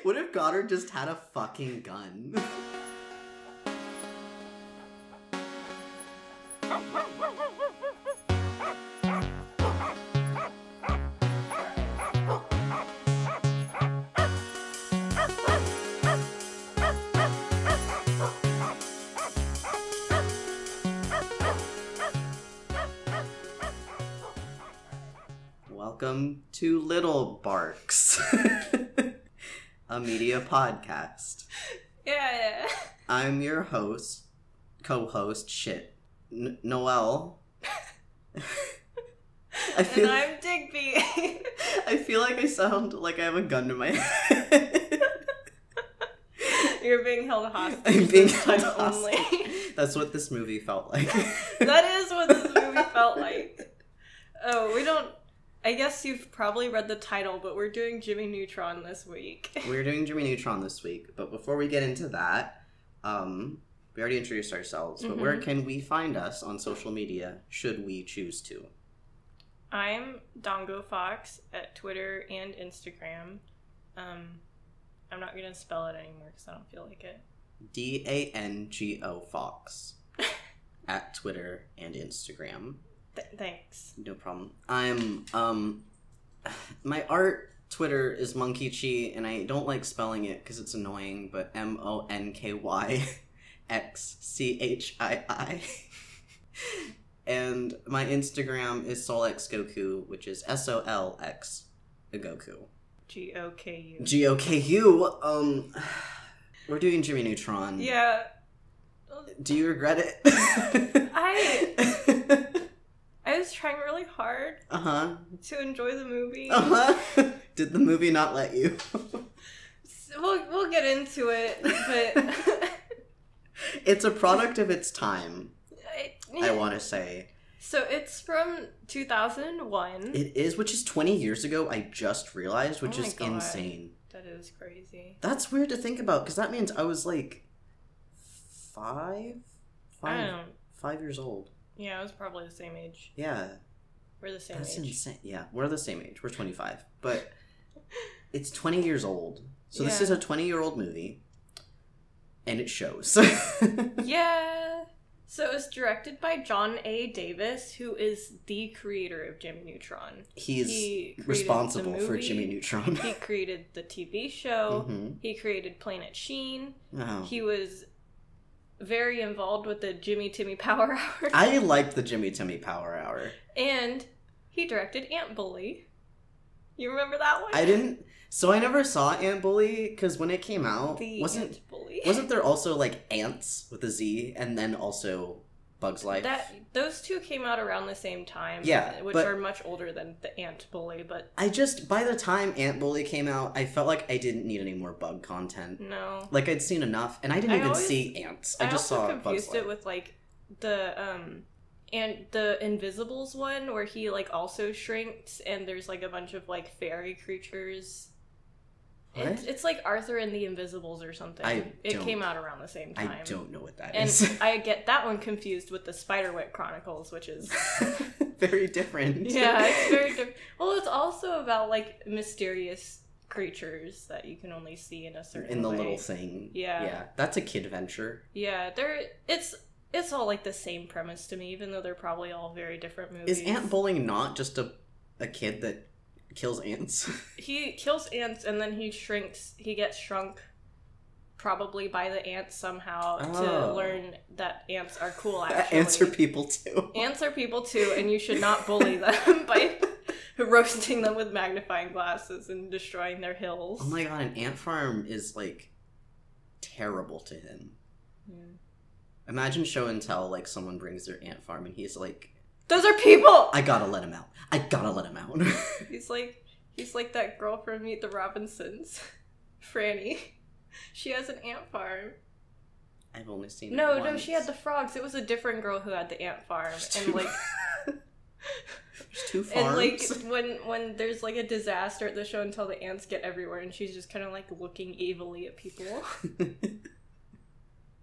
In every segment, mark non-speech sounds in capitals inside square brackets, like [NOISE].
[LAUGHS] what if Goddard just had a fucking gun? Welcome to Little Barks, [LAUGHS] a media podcast. Yeah. Yeah. I'm your host, co-host, shit, N- Noel. I feel and I'm Digby. [LAUGHS] I feel like I sound like I have a gun to my [LAUGHS] head. You're being held hostage. I'm being held only. That's what this movie felt like. that is what this movie felt like. [LAUGHS] Oh, we don't. I guess you've probably read the title, but we're doing Jimmy Neutron this week. [LAUGHS] We're doing Jimmy Neutron this week, but before we get into that, um, we already introduced ourselves, but where Mhm. can we find us on social media should we choose to? I'm Dango Fox at Twitter and Instagram. Um, I'm not gonna spell it anymore because I don't feel like it. D A N G O Fox [LAUGHS] at Twitter and Instagram. Th- thanks. No problem. I'm um [SIGHS] my art Twitter is Monkey Chi and I don't like spelling it because it's annoying, but M O N K Y [LAUGHS] X C H I I. [LAUGHS] And my Instagram is Solx Goku, which is S O L X Goku. G O K U. G O K U. Um [SIGHS] we're doing Jimmy Neutron. Yeah. Do you regret it? I [LAUGHS] was trying really hard Uh huh. to enjoy the movie. Uh huh. [LAUGHS] Did the movie not let you? So we'll we'll get into it, but [LAUGHS] it's a product of its time, I, I want to say. So it's from 2001. It is, which is 20 years ago, I just realized, which Oh is God. insane. that is crazy. That's weird to think about because that means I was like five? Five, five years old. Yeah, I was probably the same age. Yeah, We're the same that's age. insane. Yeah, we're the same age. We're 25. But [LAUGHS] it's 20 years old. So this is a 20 year old movie. And it shows. [LAUGHS] Yeah. So it was directed by John A. Davis, who is the creator of Jimmy Neutron. He's He responsible for Jimmy Neutron. He created the TV show. hmm He created Planet Sheen. Oh. He was very involved with the Jimmy Timmy Power [LAUGHS] Hour. I liked the Jimmy Timmy Power Hour. and he directed Ant Bully. You remember that one? I didn't. So I never saw Ant Bully because when it came out, The wasn't Ant Bully. wasn't there also like ants with a Z and then also Bugs Life? that those two came out around the same time. Yeah, which are much older than the Ant Bully, but I just by the time Ant Bully came out, I felt like I didn't need any more bug content. no. Like I'd seen enough, and I didn't I even always- see ants. I, I, just saw Bugs confused Life. it with like the um and the Invisibles one where he like also shrinks and there's like a bunch of like fairy creatures. It's, it's like Arthur and the Invisibles or something. I it came out around the same time. I don't know what that And is. [LAUGHS] I get that one confused with the Spiderwick Chronicles, which is [LAUGHS] Very different. yeah, it's [LAUGHS] very different. Well, it's also about like mysterious creatures that you can only see in a certain in the way. little thing. Yeah. yeah, that's a kid venture. Yeah, they're it's it's all like the same premise to me, even though they're probably all very different movies. Is ant bullying not just a a kid that kills ants? [LAUGHS] he kills ants and then he shrinks. He gets shrunk, probably by the ants somehow Oh. to learn that ants are cool. Actually, Ants are people too. Ants are people too, and you should not [LAUGHS] bully them [LAUGHS] by roasting them with magnifying glasses and destroying their hills. Oh my god, an ant farm is like terrible to him. Yeah. Imagine show and tell like someone brings their ant farm and he's like, Those are people. I gotta let him out. I gotta let him out. [LAUGHS] He's like he's like that girl from Meet the Robinsons, [LAUGHS] Franny. She has an ant farm. I've only seen. No, no, she had the frogs. It was a different girl who had the ant farm, There's and two- like, [LAUGHS] There's two farms. and like when when there's like a disaster at the show until the ants get everywhere, and she's just kind of like looking evilly at people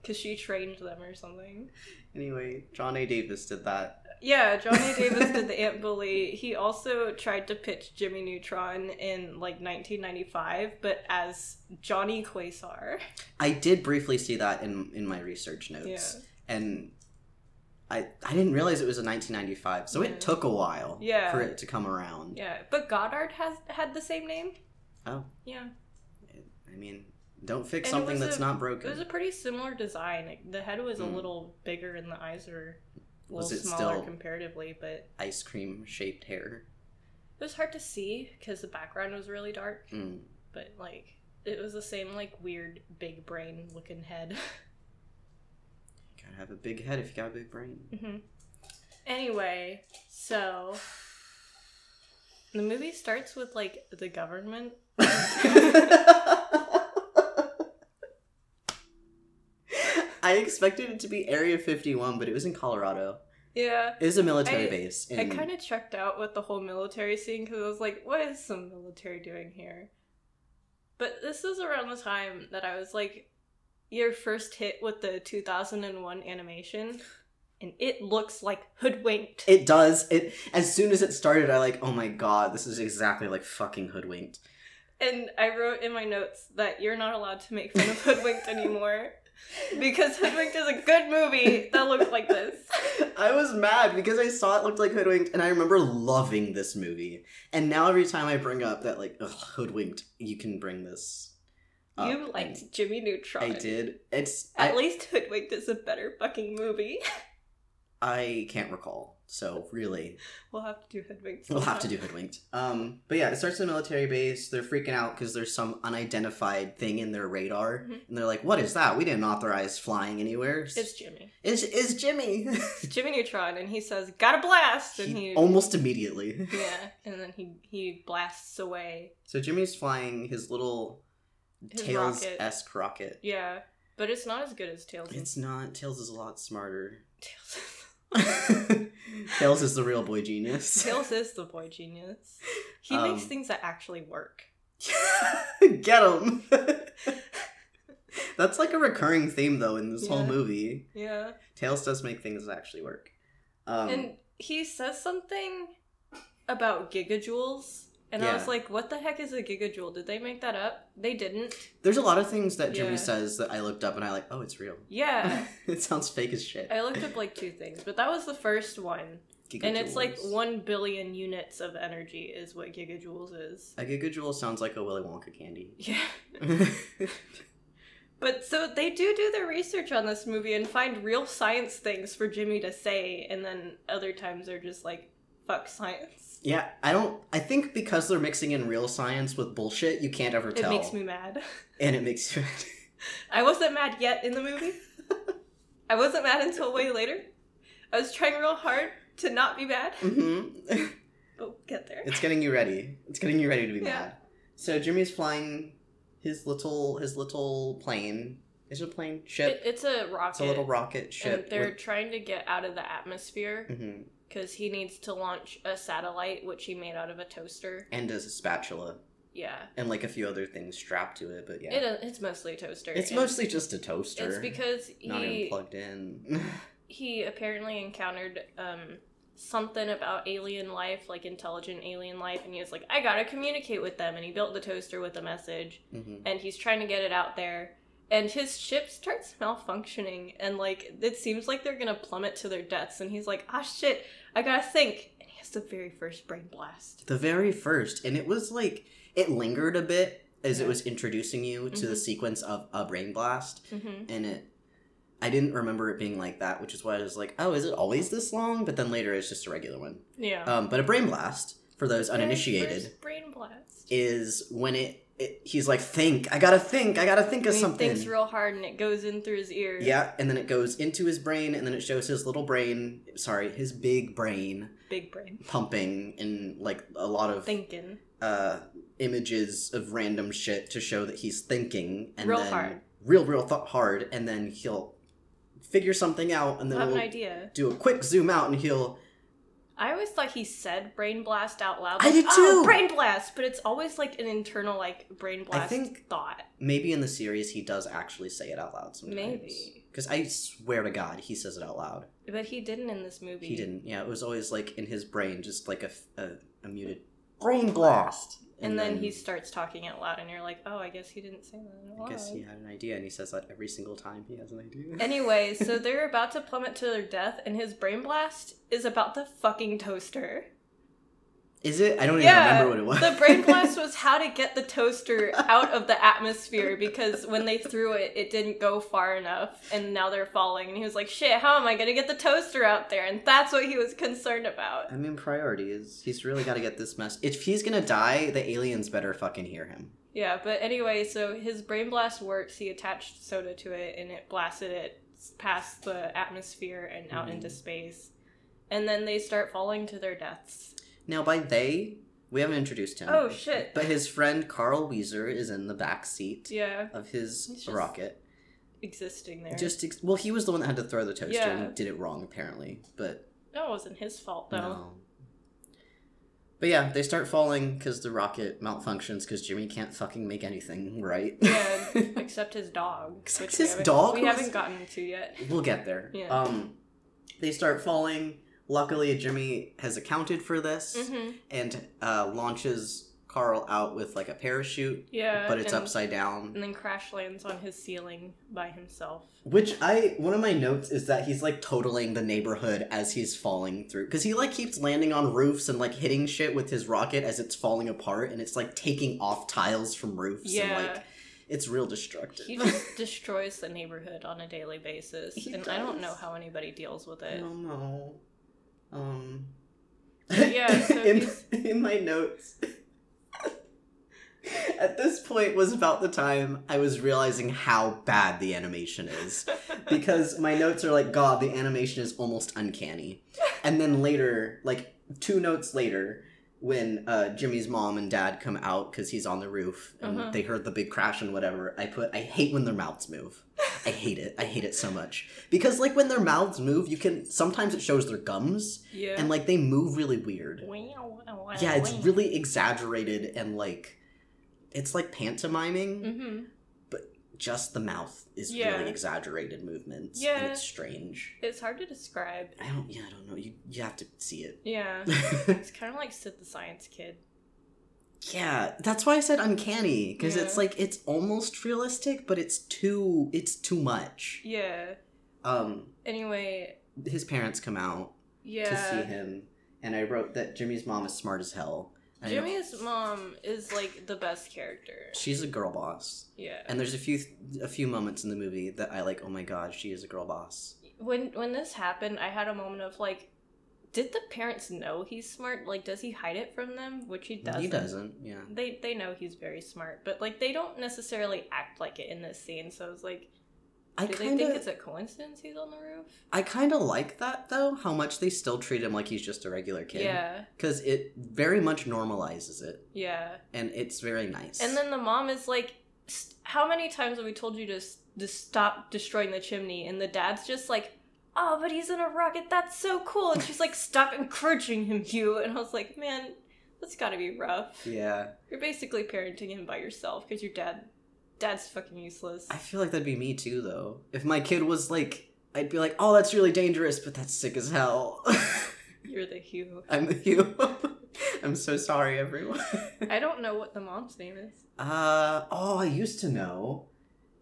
because she trained them or something. anyway, John A. Davis did that. Yeah, Johnny [LAUGHS] Davis did the Ant Bully. He also tried to pitch Jimmy Neutron in like 1995, but as Johnny Quasar. I did briefly see that in in my research notes, Yeah. and I I didn't realize it was a 1995, so Yeah. it took a while Yeah. for it to come around. Yeah, but Goddard has had the same name. Oh, Yeah, I mean, don't fix And something that's a- not broken. it was a pretty similar design. The head was a Mm. little bigger, and the eyes were a Was it smaller still- comparatively. But Ice cream shaped hair. it was hard to see because the background was really dark. Mm. But like, it was the same like weird big brain looking head. [LAUGHS] You gotta have a big head if you got a big brain. hmm Anyway, so the movie starts with like the government. [LAUGHS] [LAUGHS] I expected it to be Area 51, but it was in Colorado. Yeah. It was a military I- base. I kind of checked out with the whole military scene because I was like, what is some military doing here? But this is around the time that I was like, your first hit with the 2001 animation, and it looks like hoodwinked. It does. It as soon as it started, I like, oh my god, this is exactly like fucking hoodwinked. And I wrote in my notes that you're not allowed to make fun of Hoodwinked [LAUGHS] anymore. Because Hoodwinked is a good movie that looks like this. [LAUGHS] I was mad because I saw it looked like hoodwinked, and I remember loving this movie. And now every time I bring up that like ugh, hoodwinked, you can bring this. up, you liked Jimmy Neutron. I did. It's At I, least Hoodwinked is a better fucking movie. [LAUGHS] I can't recall. So really, we'll have to do Hoodwinked. we'll have to do hoodwinked. Um, but yeah, it starts in a military base. They're freaking out because there's some unidentified thing in their radar, Mhm. and they're like, "What is that? We didn't authorize flying anywhere." It's Jimmy. is is Jimmy? It's [LAUGHS] Jimmy Neutron, and he says, "Got a blast!" And He- he, almost immediately. yeah, [LAUGHS] and then he he blasts away. So Jimmy's flying his little His Tails rocket. esque rocket. Yeah, but it's not as good as Tails. It's not. Tails is a lot smarter. Tails. [LAUGHS] Tails is the real boy genius. Tails is the boy genius. He Um, makes things that actually work. [LAUGHS] Get him. [LAUGHS] That's like a recurring theme though in this whole movie. Yeah, Tails does make things that actually work. Um, and he says something about gigajoules. And I was like, what the heck is a gigajoule? Did they make that up? They didn't. there's a lot of things that Jimmy Yeah. says that I looked up and I like. Oh, it's real. Yeah. [LAUGHS] it sounds fake as shit. I looked up like two things, but that was the first one. And it's like one billion units of energy is what gigajoules is. A gigajoule sounds like a Willy Wonka candy. [LAUGHS] Yeah. [LAUGHS] But so they do do their research on this movie and find real science things for Jimmy to say, and then other times they're just like, fuck science. Yeah, I don't. I think because they're mixing in real science with bullshit, you can't ever tell. It makes me mad. [LAUGHS] and it makes you. I wasn't mad yet in the movie. [LAUGHS] I wasn't mad until way later. I was trying real hard to not be mad, hmm but we'll get there. It's getting you ready. It's getting you ready to be Yeah. mad. So Jimmy's flying his little his little plane. Is it a plane? Ship. It, it's a rocket. it's a little rocket ship. and they're trying to get out of the atmosphere hmm because he needs to launch a satellite, which he made out of a toaster. And does a spatula Yeah, and like a few other things strapped to it, but yeah, it, it's mostly a toaster. it's and mostly just a toaster. It's because he not even plugged in. [LAUGHS] he apparently encountered um something about alien life, like intelligent alien life, and he was like, I gotta communicate with them, and he built the toaster with a message, hmm and he's trying to get it out there. And his ship starts malfunctioning, and like it seems like they're gonna plummet to their deaths. And he's like, "Ah, shit, I gotta think." And he has the very first brain blast. The very first, and it was like it lingered a bit as it was introducing you to the Mhm. sequence of a brain blast. hmm and it I didn't remember it being like that, which is why I was like, oh, is it always this long? But then later it's just a regular one. Yeah. Um, but a brain blast, for those uninitiated, brain blast. is when it, it he's like, think, I gotta think, I gotta think of something. he thinks real hard, and it goes in through his ears. yeah, and then it goes into his brain, and then it shows his little brain, sorry, his big brain Big brain. pumping in like a lot of Thinking. uh, images of random shit to show that he's thinking and Real then hard. real real th- hard and then he'll figure something out and then we'll idea. do a quick zoom out and he'll I always thought he said brain blast out loud. I like, did "Oh, too!" brain blast, but it's always like an internal like brain blast I think- thought. maybe in the series he does actually say it out loud sometimes Maybe. Because I swear to God, he says it out loud. But he didn't in this movie. He didn't. Yeah, it was always like in his brain, just like a, a, a muted brain blast. And, then, he starts talking out loud, and you're like, oh, I guess he didn't say that I guess he had an idea, and he says that every single time he has an idea. [LAUGHS] Anyway, so they're about to plummet to their death, and his brain blast is about the fucking toaster. Is it? I don't Yeah, even remember what it was. the brain [LAUGHS] blast was how to get the toaster out of the atmosphere because when they threw it, it didn't go far enough, and now they're falling. And he was like, "Shit, how am I gonna get the toaster out there?" And that's what he was concerned about. I mean, priorities. He's really got to get this mess. If he's gonna die, the aliens better fucking hear him. Yeah, but anyway, so his brain blast works. He attached soda to it, and it blasted it past the atmosphere and out Mhm. into space. And then they start falling to their deaths. Now, by they, we haven't introduced him. Oh shit! But his friend Carl Weezer is in the back seat Yeah, of his rocket. existing there. Just ex- well, he was the one that had to throw the toaster Yeah. and did it wrong apparently. But that wasn't his fault though. no. But yeah, they start falling because the rocket malfunctions because Jimmy can't fucking make anything right. Yeah, [LAUGHS] except his dog. Except we his haven't- dog We was- haven't gotten to yet. we'll get there. Yeah. Um, they start falling. Luckily, Jimmy has accounted for this hmm and uh, launches Carl out with like a parachute, Yeah, but it's and, upside down. and then crash lands on his ceiling by himself. Which I one of my notes is that he's like totaling the neighborhood as he's falling through because he like keeps landing on roofs and like hitting shit with his rocket as it's falling apart and it's like taking off tiles from roofs Yeah. and like it's real destructive. He just [LAUGHS] destroys the neighborhood on a daily basis, He and I don't know how anybody deals with I it. don't know. Um. Yeah, [LAUGHS] so in, in my notes. [LAUGHS] At this point was about the time I was realizing how bad the animation is. [LAUGHS] because my notes are like, God, the animation is almost uncanny. And then later, like two notes later, when uh, Jimmy's mom and dad come out because he's on the roof and Uh-huh. they heard the big crash and whatever, I put, I hate when their mouths move. I hate it. I hate it so much. Because, like, when their mouths move, you can, sometimes it shows their gums yeah. and, like, they move really weird. Yeah, it's really exaggerated and, like, it's like pantomiming Mhm. But Just the mouth is Yeah. really exaggerated movements. Yeah. And it's strange. It's hard to describe. I don't yeah, I don't know. You you have to see it. Yeah. [LAUGHS] It's kind of like Sid the Science Kid. Yeah, that's why I said uncanny because it's like it's almost realistic, but it's too it's too much. Yeah. Um Anyway, his parents come out yeah. to see him and I wrote that Jimmy's mom is smart as hell. And Jimmy's mom is like the best character. she's a girl boss. Yeah. And there's a few a few moments in the movie that I like, oh my god, she is a girl boss. when when this happened, I had a moment of like, did the parents know he's smart? Like, does he hide it from them? Which he doesn't. He doesn't, yeah. They they know he's very smart, but like they don't necessarily act like it in this scene. So it's like, I do they think it's a coincidence he's on the roof? I kind of like that though, how much they still treat him like he's just a regular kid. Yeah, Because it very much normalizes it, yeah. and it's very nice. And then the mom is like, "How many times have we told you to to stop destroying the chimney?" And the dad's just like, "Oh, but he's in a rocket. That's so cool." And she's like, "Stop encouraging him, Hugh. And I was like, "Man, that's got to be rough. yeah, You're basically parenting him by yourself because your dad, dad's fucking useless." I feel like that'd be me too, though. If my kid was like, I'd be like, "Oh, that's really dangerous, but that's sick as hell." [LAUGHS] You're the Hugh. I'm the Hugh. [LAUGHS] I'm so sorry, everyone. [LAUGHS] I don't know what the mom's name is. uh oh, I used to know.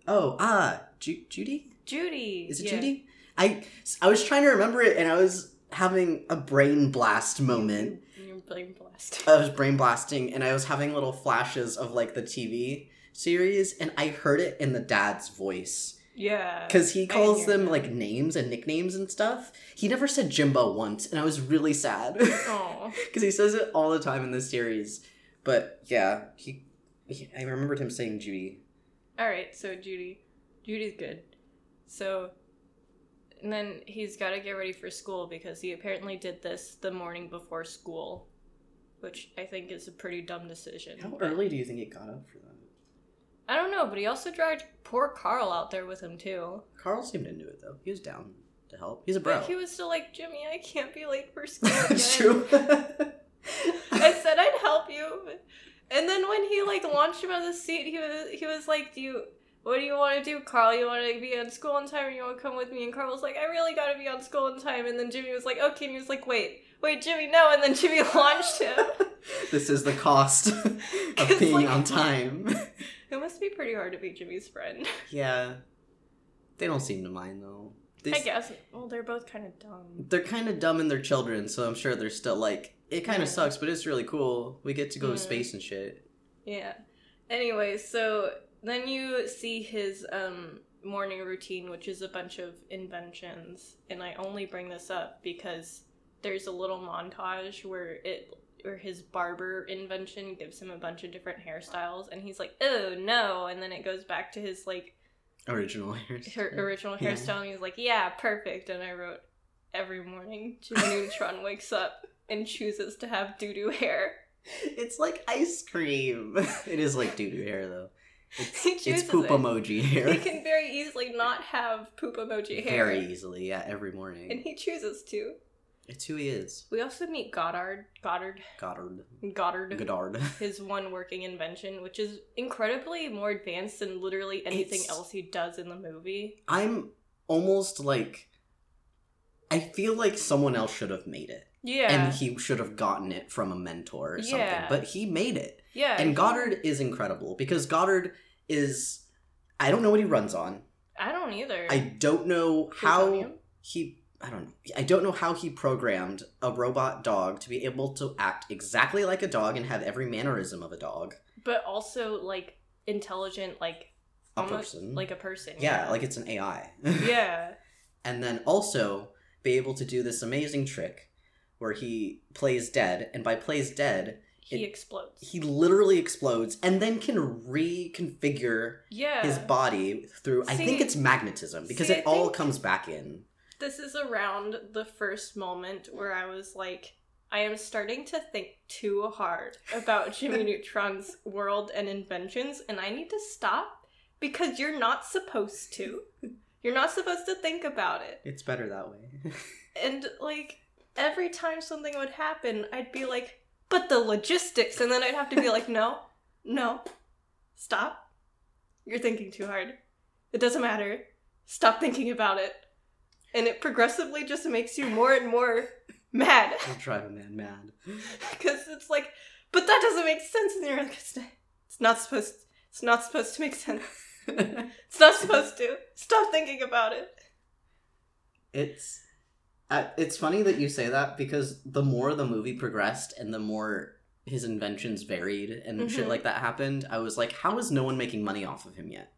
Oh ah, Ju- Judy. Judy. Is it yeah. Judy? I I was trying to remember it, and I was having a brain blast moment. Brain blast. I was brain blasting and I was having little flashes of like the TV series and I heard it in the dad's voice yeah. because he calls them that. like names and nicknames and stuff. He never said Jimbo once and I was really sad because [LAUGHS] he says it all the time in the series. But yeah, he, he I remembered him saying Judy. All right, so Judy, Judy's good. So, and then he's got to get ready for school because he apparently did this the morning before school, which I think is a pretty dumb decision. How early do you think he got up for that? I don't know, but he also dragged poor Carl out there with him too. Carl seemed into it though. He was down to help. He's a bro. But he was still like, Jimmy, I can't be late for [LAUGHS] school. That's true. [LAUGHS] I said I'd help you, and then when he like launched him out of the seat, he was he was like, "Do you what do you want to do, Carl? You want to be on school on time, or you want to come with me? And Carl was like, I really got to be on school on time. And then Jimmy was like, okay. And he was like, wait, wait, Jimmy, no. And then Jimmy [LAUGHS] launched him. [LAUGHS] this is the cost [LAUGHS] of being like- on time. it must be pretty hard to be Jimmy's friend. yeah. They don't seem to mind though. They I guess. Well, they're both kind of dumb. They're kind of dumb and they're children, so I'm sure they're still like, it kind Yeah. of sucks, but it's really cool. We get to go Yeah. to mm-hmm. space and shit. Yeah. Anyway, so then you see his um morning routine, which is a bunch of inventions, and I only bring this up because there's a little montage where it where his barber invention gives him a bunch of different hairstyles, and he's like, "Oh no!" and then it goes back to his like Original hairs. her original Yeah. hairstyle, and he's like, "Yeah, perfect." And I wrote, "Every morning, Jimmy Neutron [LAUGHS] wakes up and chooses to have doo doo hair." It's like ice cream. [LAUGHS] it is like doo doo hair though. It's, it's poop it. emoji hair. he can very easily not have poop emoji hair. Very easily, yeah, every morning. And he chooses to. it's who he is. We also meet Goddard. Goddard. Goddard. Goddard. Goddard. [LAUGHS] His one working invention, which is incredibly more advanced than literally anything It's- else he does in the movie. I'm almost like I feel like someone else should have made it. Yeah. And he should have gotten it from a mentor or something. Yeah. But he made it. yeah. And Goddard is incredible because Goddard is I don't know what he runs on. I don't either. I don't know how he I don't know. I don't know how he programmed a robot dog to be able to act exactly like a dog and have every mannerism of a dog. But also, like, intelligent, like, A almost person. like a person. yeah, like it's an AI. [LAUGHS] yeah. and then also be able to do this amazing trick where he plays dead and by plays dead He It- explodes. he literally explodes and then can reconfigure yeah. his body through I think it's magnetism because see, it I all comes back in. this is around the first moment where I was like, I am starting to think too hard about [LAUGHS] Jimmy Neutron's world and inventions, and I need to stop because you're not supposed to. You're not supposed to think about it. It's better that way. [LAUGHS] And, like, every time something would happen, I'd be like, but the logistics, and then I'd have to be like, no, no, stop. You're thinking too hard. It doesn't matter. Stop thinking about it. And it progressively just makes you more and more mad. I'll drive a man mad. Because it's like, but that doesn't make sense. And you're like, it's not, it's not supposed it's not supposed to make sense. [LAUGHS] It's not supposed to. Stop thinking about it. it's it's funny that you say that because the more the movie progressed and the more his inventions varied and shit Mhm. like that happened, I was like, how is no one making money off of him yet?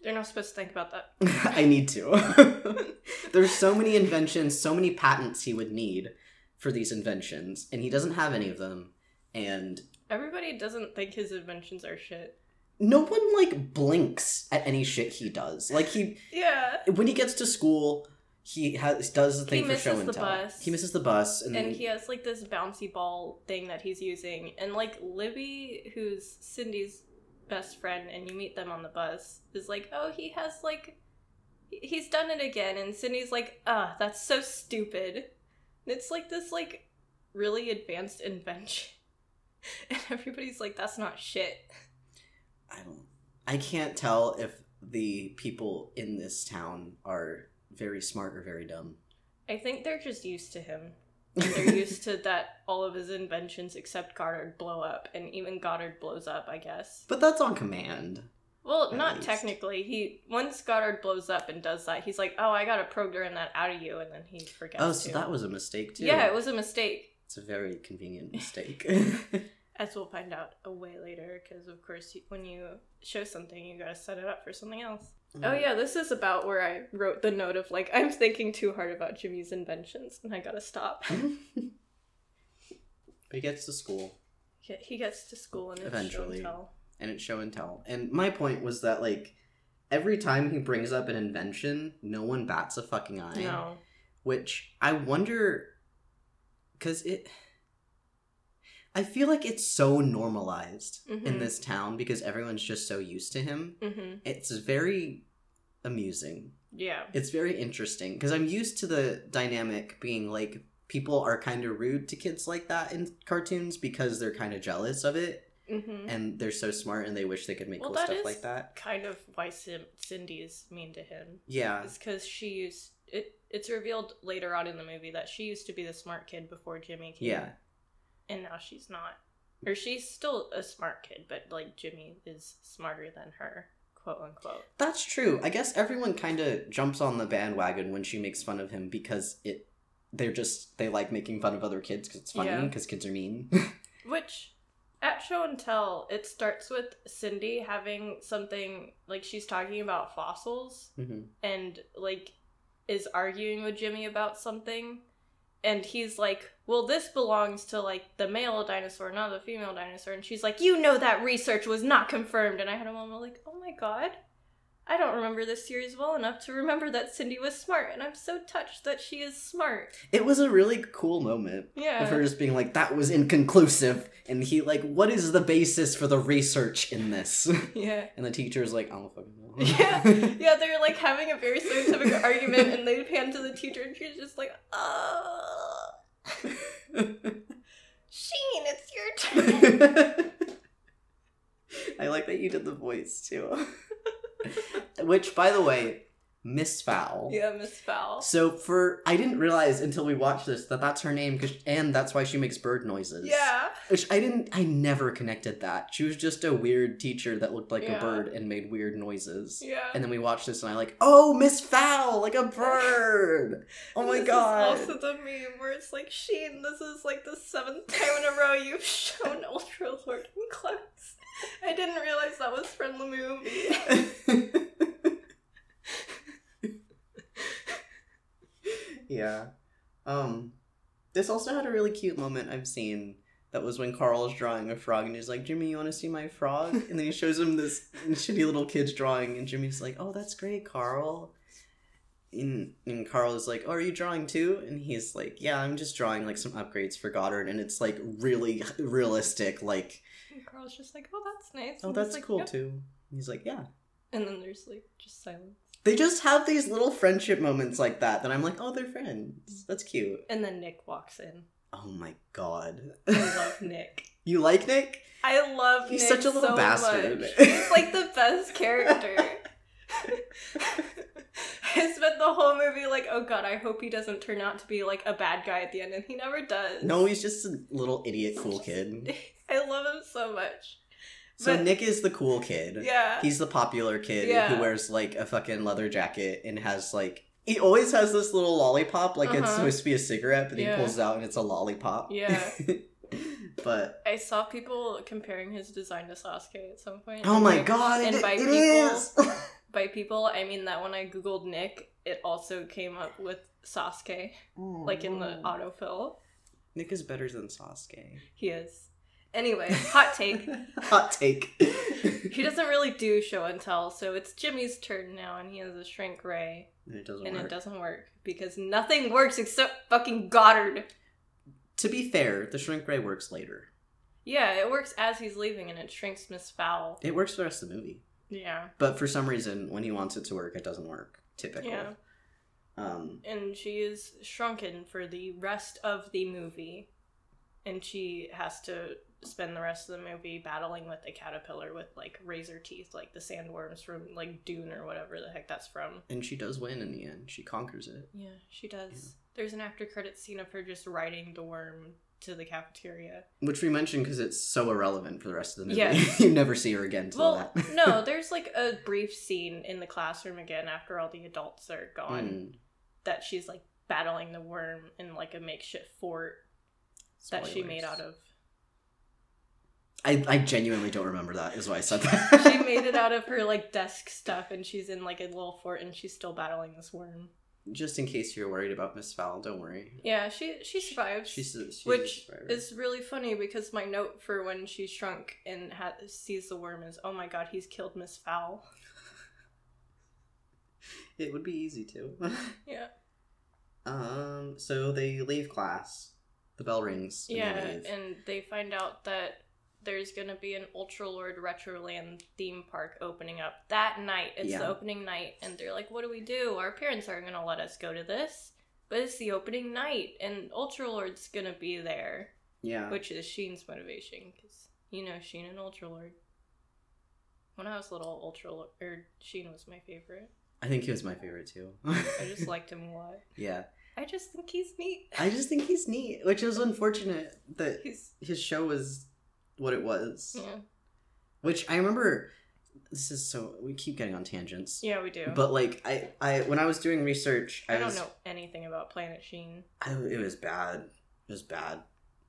You're not supposed to think about that. [LAUGHS] I need to. [LAUGHS] There's so many inventions, so many patents he would need for these inventions, and he doesn't have any of them. And Everybody doesn't think his inventions are shit. no one like blinks at any shit he does. Like he Yeah. when he gets to school, he has does the thing for show and tell. bus. He misses the bus, and, And he has like this bouncy ball thing that he's using. And like Libby, who's Cindy's best friend, and you meet them on the bus, is like, oh, he has like, he's done it again. And Cindy's like, ah, that's so stupid. And it's like this like really advanced invention. [LAUGHS] And everybody's like, that's not shit. I don't. I can't tell if the people in this town are very smart or very dumb. I think they're just used to him. [LAUGHS] They're used to that all of his inventions except Goddard blow up, and even Goddard blows up, I guess. But that's on command. Well, not least. technically. He once Goddard blows up and does that, he's like, "Oh, I gotta program that out of you," and then he forgets. Oh, so to. that was a mistake too. yeah, it was a mistake, It's a very convenient [LAUGHS] mistake. [LAUGHS] as we'll find out a way later. Because of course, when you show something, you gotta set it up for something else. Oh yeah, this is about where I wrote the note of like, I'm thinking too hard about Jimmy's inventions, and I gotta stop. [LAUGHS] He gets to school He- he gets to school and it's Eventually. show and tell. and it's show and tell. And my point was that like every time he brings up an invention, no one bats a fucking eye. No. Which I wonder cuz it I feel like it's so normalized in Mhm. this town because everyone's just so used to him. Mm-hmm. It's very amusing. Yeah. It's very interesting because I'm used to the dynamic being like people are kind of rude to kids like that in cartoons because they're kind of jealous of it. hmm and they're so smart and they wish they could make Well, cool stuff like that. Kind of why Sim- Cindy is mean to him. Yeah. It's because she used it. It's revealed later on in the movie that she used to be the smart kid before Jimmy came. Yeah. And now she's not. Or she's still a smart kid, but like Jimmy is smarter than her, quote unquote. That's true. I guess everyone kind of jumps on the bandwagon when she makes fun of him because it they're just they like making fun of other kids because it's funny Yeah. because kids are mean. [LAUGHS] Which, at show and tell, it starts with Cindy having something like she's talking about fossils Mhm. and like is arguing with Jimmy about something. And he's like, Well, this belongs to like the male dinosaur, not the female dinosaur. And she's like, You know that research was not confirmed. And I had a moment like, Oh my god. I don't remember this series well enough to remember that Cindy was smart, and I'm so touched that she is smart. It was a really cool moment Yeah. of her just being like, "That was inconclusive," and he like, "What is the basis for the research in this?" [LAUGHS] Yeah. and the teacher's like, "I don't fucking know." [LAUGHS] Yeah, [LAUGHS] yeah, they're like having a very scientific argument, and they pan to the teacher, and she's just like, "Uh, Sheen, it's your turn." I like that you did the voice too. Which, by the way, Miss Fowl. yeah, Miss Fowl. So for I didn't realize until we watched this that that's her name, 'cause- and that's why she makes bird noises. Yeah, Which I didn't. I never connected that. She was just a weird teacher that looked like Yeah. a bird and made weird noises. yeah. And then we watched this, and I like, oh, Miss Fowl, like a bird. [LAUGHS] Oh my this god. Also the meme where it's like, Sheen, this is like the seventh time in a row you've [LAUGHS] shown Ultra Lord in class. [LAUGHS] I didn't realize that was from the movie. [LAUGHS] yeah. Um this also had a really cute moment I've seen that was when Carl is drawing a frog and he's like, Jimmy, you want to see my frog? And then he shows him this shitty little kid's drawing, and Jimmy's like, Oh, that's great, Carl. And, and Carl is like, Oh, are you drawing too? And he's like, Yeah, I'm just drawing like some upgrades for Goddard, and it's like really realistic, like, [LAUGHS] And Carl's just like, oh, that's nice. Oh, And that's like, cool "Yep." too. He's like, Yeah. And then there's like just silence. They just have these little friendship moments like that that I'm like, Oh, they're friends. That's cute. And then Nick walks in. Oh my god. I [LAUGHS] love Nick. you like Nick? I love He's Nick such a little so bastard. much. He's like the best character. [LAUGHS] I spent the whole movie like, oh god, I hope he doesn't turn out to be like a bad guy at the end, and he never does. No, he's just a little idiot cool kid. [LAUGHS] I love him so much. So But- Nick is the cool kid. Yeah. He's the popular kid Yeah. who wears like a fucking leather jacket and has like he always has this little lollipop like it's Uh-huh. supposed to be a cigarette, but Yeah. he pulls it out and it's a lollipop. Yeah. [LAUGHS] but I saw people comparing his design to Sasuke at some point. oh my god, and it, by it people- is! [LAUGHS] By people, I mean that when I googled Nick, it also came up with Sasuke, like in the autofill. Nick is better than Sasuke. He is. Anyway, hot take. [LAUGHS] Hot take. He doesn't really do show and tell, so it's Jimmy's turn now, and he has a shrink ray, and it doesn't work. and work. it doesn't work because nothing works except fucking Goddard. To be fair, the shrink ray works later. Yeah, it works as he's leaving, and it shrinks Miss Fowl. It works for the rest of the movie. Yeah, But for some reason, when he wants it to work, it doesn't work. Typical. yeah, Um, and she is shrunken for the rest of the movie, and she has to spend the rest of the movie battling with a caterpillar with like razor teeth, like the sandworms from like Dune or whatever the heck that's from. and she does win in the end. She conquers it. Yeah, she does. Yeah. There's an after credit scene of her just riding the worm to the cafeteria. Which we mentioned because it's so irrelevant for the rest of the movie. Yes. [LAUGHS] you never see her again till Well, that. [LAUGHS] no, there's like a brief scene in the classroom again after all the adults are gone Mm, that she's like battling the worm in like a makeshift fort that she made out of. I, I genuinely don't remember that, is why I said [LAUGHS] that. She made it out of her like desk stuff and she's in like a little fort and she's still battling this worm. Just in case you're worried about Miss Fowl, don't worry. Yeah, she she survives. She's, a- she's which is really funny because my note for when she's shrunk and ha- sees the worm is, "Oh my god, he's killed Miss Fowl." [LAUGHS] It would be easy to. [LAUGHS] Yeah. um. So they leave class. The bell rings. and Yeah, and they find out that there's gonna be an Ultra Lord Retroland theme park opening up that night. It's Yeah. the opening night, and they're like, "What do we do? Our parents aren't gonna let us go to this." But it's the opening night, and Ultra Lord's gonna be there, yeah. which is Sheen's motivation because You know, Sheen and Ultra Lord. When I was little, Ultralord or er, Sheen was my favorite. I think he was my favorite too. I just [LAUGHS] liked him a lot. yeah. I just think he's neat. I just think he's neat, which is unfortunate that He's his show was what it was. yeah, Which I remember. This is so we keep getting on tangents. yeah, we do. But like I, I when I was doing research, I, I don't know anything about Planet Sheen. I, it was bad. It was bad.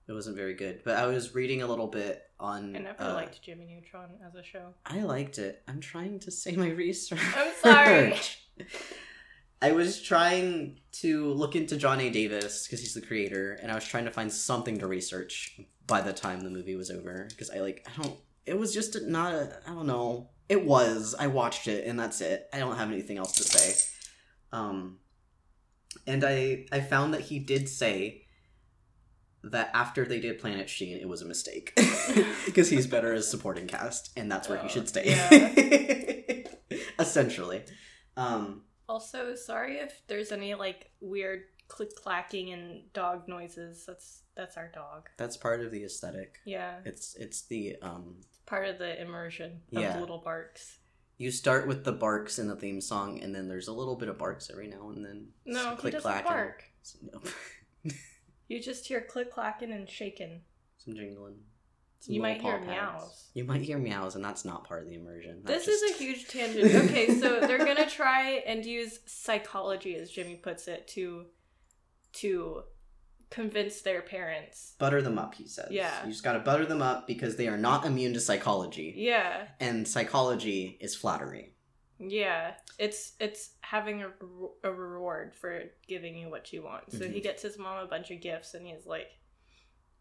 It wasn't very good. But I was reading a little bit on. I never uh, liked Jimmy Neutron as a show. I liked it. I'm trying to say my research. I'm sorry. [LAUGHS] I was trying to look into John A. Davis because he's the creator, and I was trying to find something to research by the time the movie was over because I like I don't. It was just not a. I don't know. It was. I watched it, and that's it. I don't have anything else to say. Um, and I I found that he did say that after they did Planet Sheen, it was a mistake [LAUGHS] because he's better as supporting cast, and that's where he Oh, should stay. yeah. [LAUGHS] Essentially. Um, Also, sorry if there's any like weird click clacking and dog noises. That's that's our dog. that's part of the aesthetic. Yeah, It's it's the um it's part of the immersion of Yeah. little barks. you start with the barks in the theme song and then there's a little bit of barks every now and then. No, Some he doesn't click-clack and- bark. Nope. [LAUGHS] You just hear click clacking and shaking. Some jingling. Some You might hear pads. meows. You might hear meows and that's not part of the immersion. That's This is a huge tangent. Okay, so they're gonna [LAUGHS] try and use psychology, as Jimmy puts it, to to convince their parents. butter them up, he says. Yeah. You just gotta butter them up because they are not immune to psychology. Yeah, And psychology is flattery. yeah. It's it's having a, a reward for giving you what you want. So he Mhm. gets his mom a bunch of gifts, and he's like,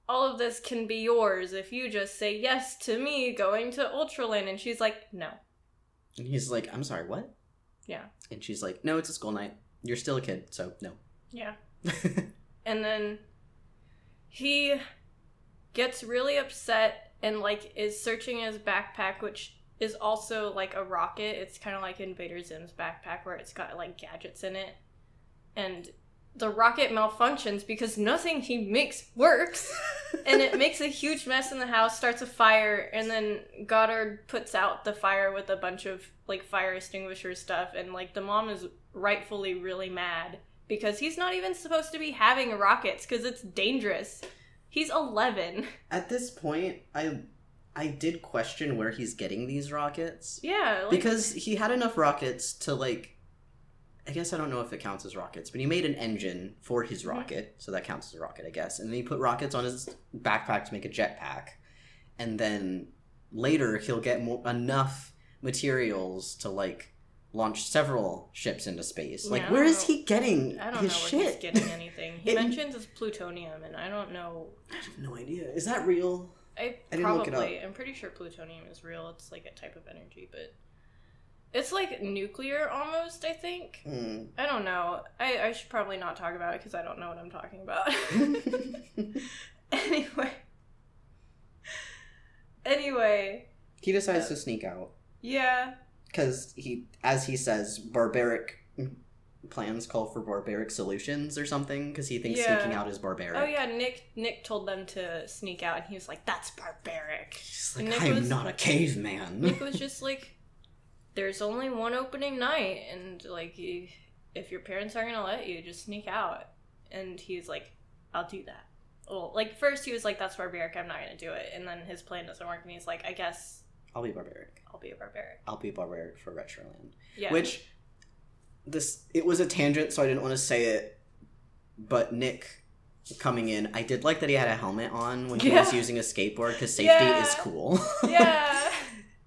"All of this can be yours if you just say yes to me going to Ultraland." And she's like, "No." And he's like, I'm sorry, what? Yeah. And she's like, No, it's a school night. You're still a kid, so no. Yeah. [LAUGHS] and then he gets really upset and like is searching his backpack which is also like a rocket. It's kind of like invader zim's backpack where it's got like gadgets in it. And the rocket malfunctions because nothing he makes works. [LAUGHS] And it makes a huge mess in the house starts a fire and then goddard puts out the fire with a bunch of like fire extinguisher stuff. And like the mom is rightfully really mad because he's not even supposed to be having rockets because it's dangerous he's 11 At this point, I I did question where he's getting these rockets. yeah like, because he had enough rockets to like I guess I don't know if it counts as rockets, but he made an engine for his Mhm. rocket, so that counts as a rocket, I guess. And then he put rockets on his backpack to make a jetpack. And then later he'll get mo- enough materials to like launch several ships into space. Like Yeah, where is he getting i don't his know where shit? he's getting anything he [LAUGHS] It- mentions it's plutonium and i don't know I have no idea. Is that real? I, I didn't look it probably. I'm pretty sure plutonium is real. It's like a type of energy, but it's like nuclear almost. I think. Hmm. I don't know. I, I should probably not talk about it because I don't know what I'm talking about. [LAUGHS] [LAUGHS] anyway. Anyway, he decides to sneak out. yeah, because he, as he says, barbaric plans call for barbaric solutions or something. Because he thinks Yeah. sneaking out is barbaric. Oh yeah, Nick Nick told them to sneak out, and he was like, "That's barbaric." He's like, I'm was- not a caveman. Nick was just like, "There's only one opening night, and like, you, if your parents aren't gonna let you, just sneak out." And he's like, "I'll do that." Well, like first he was like, "That's barbaric. I'm not gonna do it," and then his plan doesn't work, and he's like, "I guess I'll be barbaric. I'll be a barbaric." I'll be barbaric for Retroland. Yeah. Which this it was a tangent, so I didn't want to say it. But Nick coming in, I did like that he had a helmet on when he was using a skateboard because safety Yeah. is cool. yeah, [LAUGHS]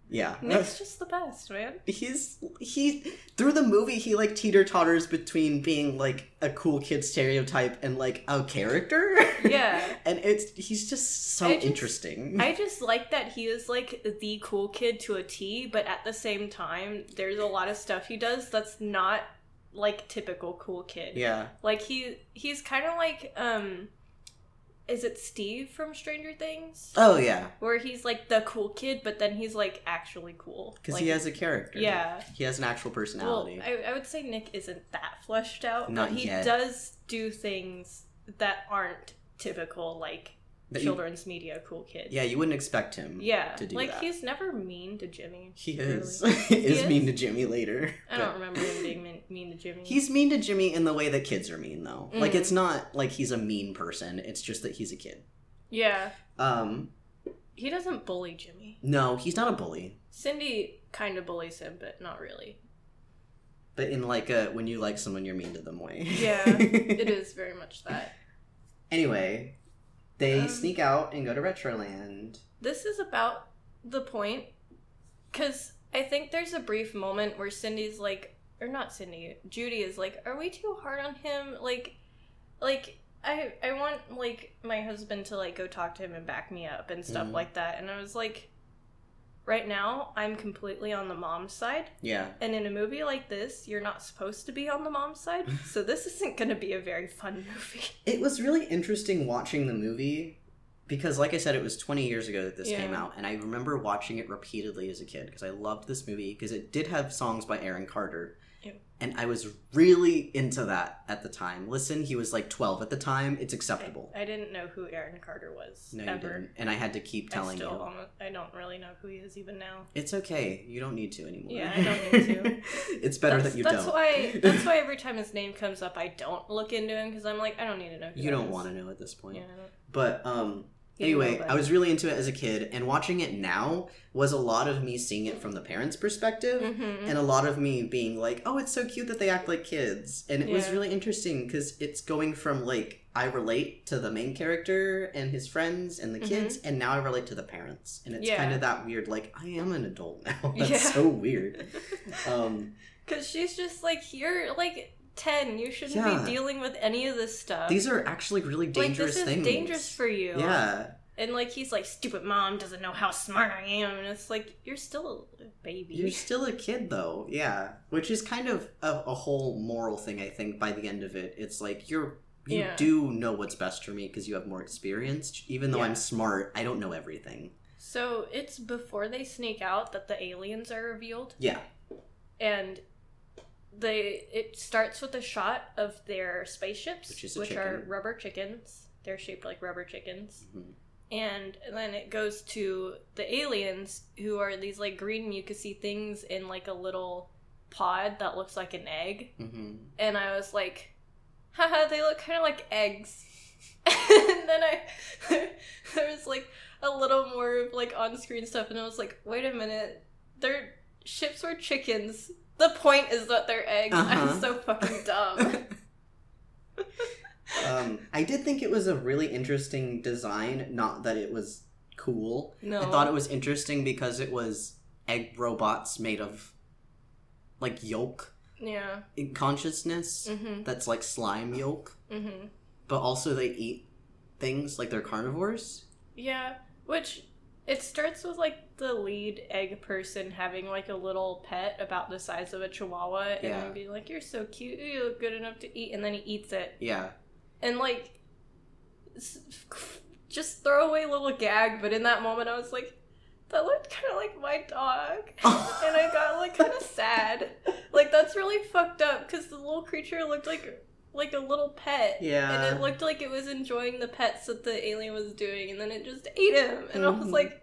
yeah. Nick's just the best, man. he's he through the movie he like teeter totters between being like a cool kid stereotype and like a character Yeah. [LAUGHS] and it's he's just so I just- interesting I just like that he is like the cool kid to a T, but at the same time, there's a lot of stuff he does that's not like typical cool kid. yeah Like he he's kind of like um is it Steve from Stranger Things? oh yeah Where he's like the cool kid, but then he's like actually cool. because Like, he has a character Yeah. he has an actual Well, personality I, I would say Nick isn't that fleshed out, Not but he yet. does do things that aren't typical like You- children's media cool kid. Yeah, you wouldn't expect him. Yeah, to do like that. he's never mean to Jimmy. He really. is. [LAUGHS] he is is? mean to Jimmy later. I don't remember him being mean, mean to Jimmy. He's mean to Jimmy in the way that kids are mean, though. Like Mm. it's not like he's a mean person. It's just that he's a kid. yeah, Um, he doesn't bully Jimmy. no, he's not a bully. Cindy kind of bullies him, but not really. But in like a when you like someone, you're mean to them way. Yeah, [LAUGHS] It is very much that. Anyway, they Um, sneak out and go to Retroland. This is about the point, because I think there's a brief moment where Cindy's like, or not Cindy, Judy is like, "Are we too hard on him?" Like, like I I want like my husband to like go talk to him and back me up and stuff Mhm. like that, and I was like, right now I'm completely on the mom's side, Yeah. and in a movie like this, you're not supposed to be on the mom's side, [LAUGHS] so this isn't gonna be a very fun movie. It was really interesting watching the movie because, like I said, it was 20 years ago that this Yeah. came out, and I remember watching it repeatedly as a kid because I loved this movie because it did have songs by Aaron Carter. And I was really into that at the time. Listen, he was like 12 at the time. It's acceptable. I, I didn't know who Aaron Carter was no, you didn't. And I had to keep telling I still you. almost, I don't really know who he is even now. It's okay. You don't need to anymore. Yeah, I don't need to. [LAUGHS] it's better that's, that you that's don't. why that's why [LAUGHS] every time his name comes up, I don't look into him because I'm like, I don't need to know. Who you don't is. want to know at this point. Yeah. But um anyway, I was really into it as a kid and watching it now was a lot of me seeing it from the parents' perspective Mhm. and a lot of me being like, "Oh, it's so cute that they act like kids." And it was really interesting cuz it's going from like I relate to the main character and his friends and the kids and now I relate to the parents. And it's Mm-hmm. Yeah. kind of that weird like I am an adult [LAUGHS] now. That's Yeah. so weird. [LAUGHS] Um Because she's just like, you're like 10. You shouldn't Yeah. be dealing with any of this stuff. these are actually really dangerous like, this things. is dangerous for you. Yeah. And like, he's like, stupid mom doesn't know how smart I am. And it's like, you're still a baby. You're still a kid, though, yeah. Which is kind of a, a whole moral thing. I think by the end of it, it's like you're you Yeah. do know what's best for me because you have more experience. Even though Yeah. I'm smart, I don't know everything. So it's before they sneak out that the aliens are revealed. Yeah, and they it starts with a shot of their spaceships Which a are rubber chickens. They're shaped like rubber chickens. Mhm. and then it goes to the aliens who are these like green mucusy things in like a little pod that looks like an egg. Hmm and i was like haha they look kind of like eggs. [LAUGHS] And then i [LAUGHS] there was like a little more like on-screen stuff and i was like wait a minute. Their ships were chickens the point is that they're eggs Uh-huh. i'm so fucking dumb [LAUGHS] um, I did think it was a really interesting design. Not that it was cool. no I thought it was interesting because it was egg robots made of like yolk yeah in consciousness. mm-hmm That's like slime yolk, mm-hmm but also they eat things like they're carnivores. yeah which it starts with like the lead egg person having like a little pet about the size of a chihuahua and Yeah. then being like you're so cute you look good enough to eat and then he eats it Yeah. and like just throw away little gag but in that moment i was like that looked kind of like my dog [LAUGHS] and i got like kind of sad like that's really fucked up because the little creature looked like like a little pet Yeah. and it looked like it was enjoying the pets that the alien was doing and then it just ate him and i was Mhm. like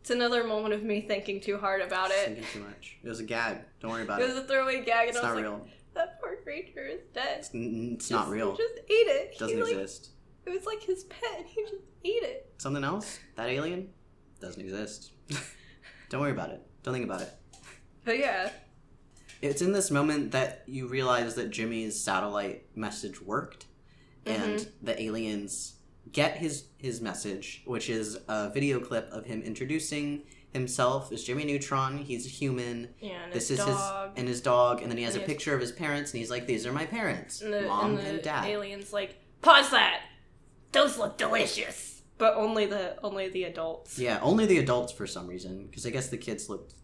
it's another moment of me thinking too hard about it Thinking too much. It was a gag. Don't worry about it it. was a throwaway gag and It's i not was real. like that poor creature is dead It's, n- it's not real. just ate it It doesn't he, like, exist. it was like his pet and he just ate it Something else? That alien? Doesn't exist. [LAUGHS] Don't worry about it. Don't think about it. But yeah, It's in this moment that you realize that Jimmy's satellite message worked, and Mm-hmm. the aliens get his his message, which is a video clip of him introducing himself as Jimmy Neutron. He's a human. yeah, and This his is dog, his and his dog, and then he has And a his- picture of his parents, and he's like, "These are my parents, and the, mom and and, dad." aliens like pause that. Those look delicious, but only the only the adults. Yeah, only the adults for some reason, because I guess the kids looked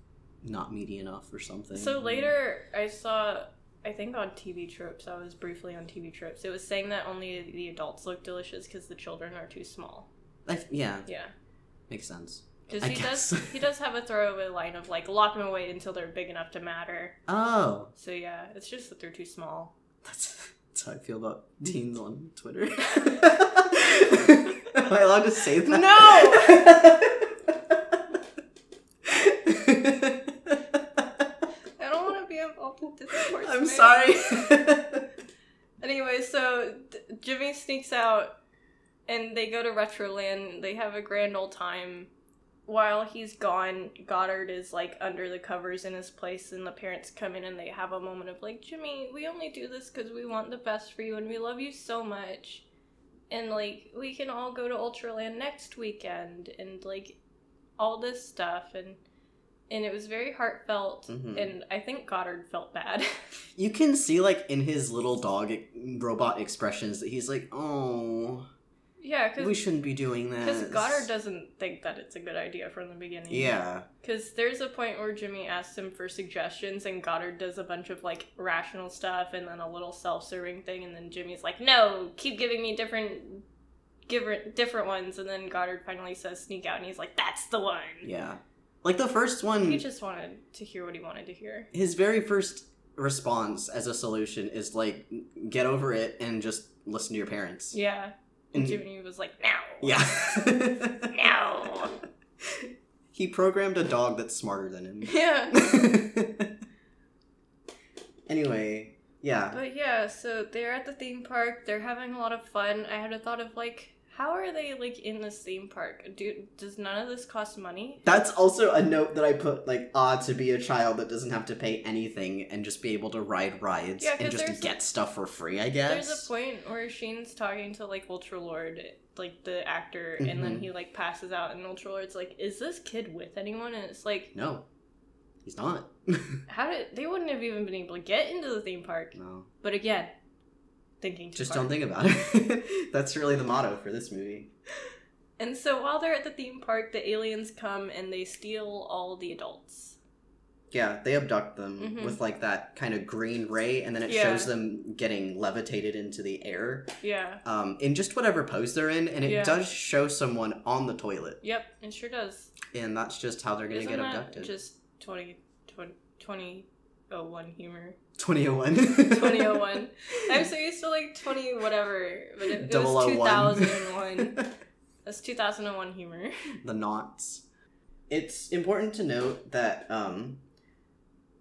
not meaty enough or something. So later, I saw. I think on TV Tropes, I was briefly on TV Tropes. It was saying that only the adults look delicious because the children are too small. I, yeah, Yeah, makes sense. because he guess. does he does have a throwaway line of like lock them away until they're big enough to matter. Oh, So yeah, it's just that they're too small. that's, that's how I feel about teens on Twitter. [LAUGHS] [LAUGHS] Am I allowed to say that? I [LAUGHS] don't want to be involved in discourse. I'm man. sorry. [LAUGHS] Anyway, so D- Jimmy sneaks out and they go to Retroland. They have a grand old time. While he's gone, Goddard is like under the covers in his place, and the parents come in and they have a moment of like, Jimmy, we only do this because we want the best for you and we love you so much. And like, we can all go to Ultraland next weekend and like all this stuff. And and it was very heartfelt. Mhm. And I think Goddard felt bad. [LAUGHS] you can see like in his little dog robot expressions that he's like, "Oh, yeah, because we shouldn't be doing that Because Goddard doesn't think that it's a good idea from the beginning. Yeah. Because there's a point where Jimmy asks him for suggestions, and Goddard does a bunch of like rational stuff, and then a little self-serving thing, and then Jimmy's like, "No, keep giving me different, give different ones." And then Goddard finally says, "Sneak out," and he's like, "That's the one." Yeah. Like the first one He just wanted to hear what he wanted to hear. his very first response as a solution is like get over it and just listen to your parents. Yeah. And Jimmy was like, "No, Yeah. [LAUGHS] no." he programmed a dog that's smarter than him. Yeah. [LAUGHS] anyway, yeah. But yeah, so they're at the theme park. They're having a lot of fun. I had a thought of like, how are they like in this theme park? Do does none of this cost money? That's also a note that I put like, ah, to be a child that doesn't have to pay anything and just be able to ride rides Yeah, and just get stuff for free, I guess. There's a point where Sheen's talking to like Ultra Lord, like the actor, and then Mhm. he like passes out, and Ultra Lord's like, "Is this kid with anyone?" And it's like, No. He's not. [LAUGHS] how did they wouldn't have even been able to get into the theme park? no. But again, thinking too Just don't think about it. [LAUGHS] That's really the motto for this movie. And so while they're at the theme park, the aliens come and they steal all the adults. Yeah, they abduct them Mhm. with like that kind of green ray, and then it Yeah. shows them getting levitated into the air Yeah. um, in just whatever pose they're in, and it Yeah. does show someone on the toilet, Yep, it sure does. and that's just how they're gonna Isn't get abducted. just 20, 20, 2001 humor? 2001. 2001. [LAUGHS] I'm so used to like 20 whatever, but it, it was 001. 2001. [LAUGHS] That's 2001 humor. the knots. It's important to note that um,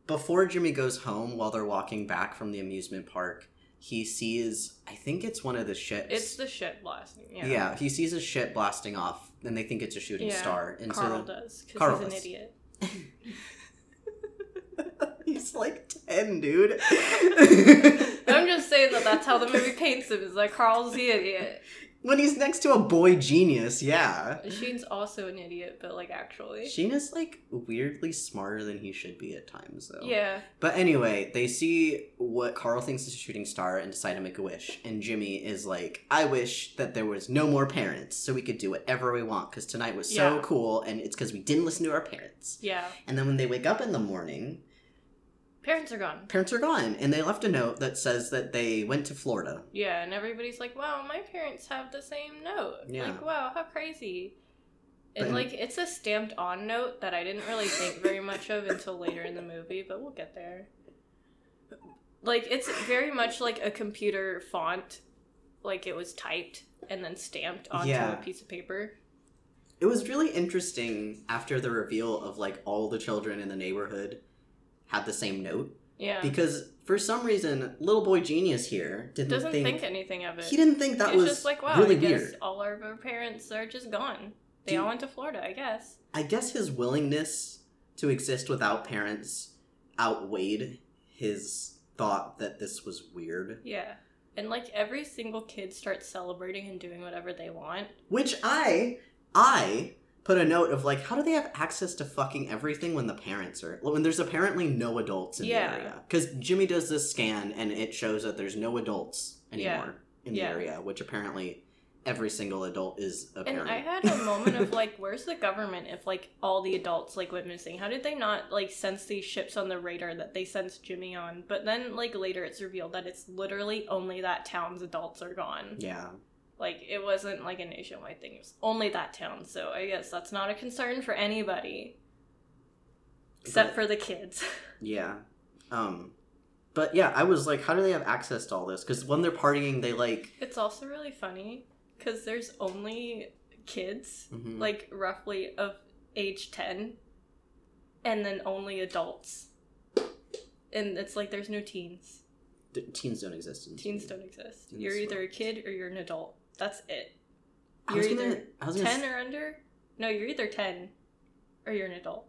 before Jimmy goes home, while they're walking back from the amusement park, he sees, I think it's one of the ships. It's the shit blasting. Yeah. Yeah, he sees a ship blasting off, and they think it's a shooting Yeah, star. And Carl so does, because he's an idiot. [LAUGHS] he's like ten, dude. [LAUGHS] I'm just saying that that's how the movie [LAUGHS] paints him, is like Carl's the idiot. when he's next to a boy genius, yeah. Sheen's also an idiot, but like actually. Sheen is like weirdly smarter than he should be at times, though. Yeah. But anyway, they see what Carl thinks is a shooting star and decide to make a wish. And Jimmy is like, I wish that there was no more parents so we could do whatever we want because tonight was so Yeah. cool and it's because we didn't listen to our parents. Yeah. And then when they wake up in the morning, Parents are gone. parents are gone and they left a note that says that they went to Florida. Yeah, and everybody's like, wow, my parents have the same note. Yeah. Like, wow, how crazy. And But- like, it's a stamped on note that I didn't really think very much of until later in the movie, but we'll get there. Like, it's very much like a computer font, like it was typed and then stamped onto Yeah. a piece of paper. It was really interesting after the reveal of like all the children in the neighborhood had the same note Yeah. because for some reason little boy genius here didn't Doesn't think, think, anything of it. he didn't think that It's was just like, wow, really I guess weird. all of our parents are just gone. They all went to Florida, I guess. I guess his willingness to exist without parents outweighed his thought that this was weird. Yeah. And like every single kid starts celebrating and doing whatever they want. Which I I put a note of like how do they have access to fucking everything when the parents are when there's apparently no adults in Yeah. the area. Cuz Jimmy does this scan and it shows that there's no adults Yeah. anymore in Yeah. the area, which apparently every single adult is a parent. And I had a moment of like, where's the government if like all the adults like went missing? How did they not like sense these ships on the radar that they sensed Jimmy on? But then like later it's revealed that it's literally only that town's adults are gone. yeah. Like it wasn't like a nationwide thing. It was only that town. So I guess that's not a concern for anybody. Except But- for the kids. [LAUGHS] Yeah. Um but yeah, I was like how do they have access to all this? Cuz when they're partying they like It's also really funny because there's only kids, Mhm. like roughly of age 10, and then only adults. And it's like there's no teens. D- teens don't exist. In Teens don't exist. Teens You're either a kid or you're an adult. That's it. I You're gonna. either I gonna. 10 s- or under? No, you're either 10 or you're an adult.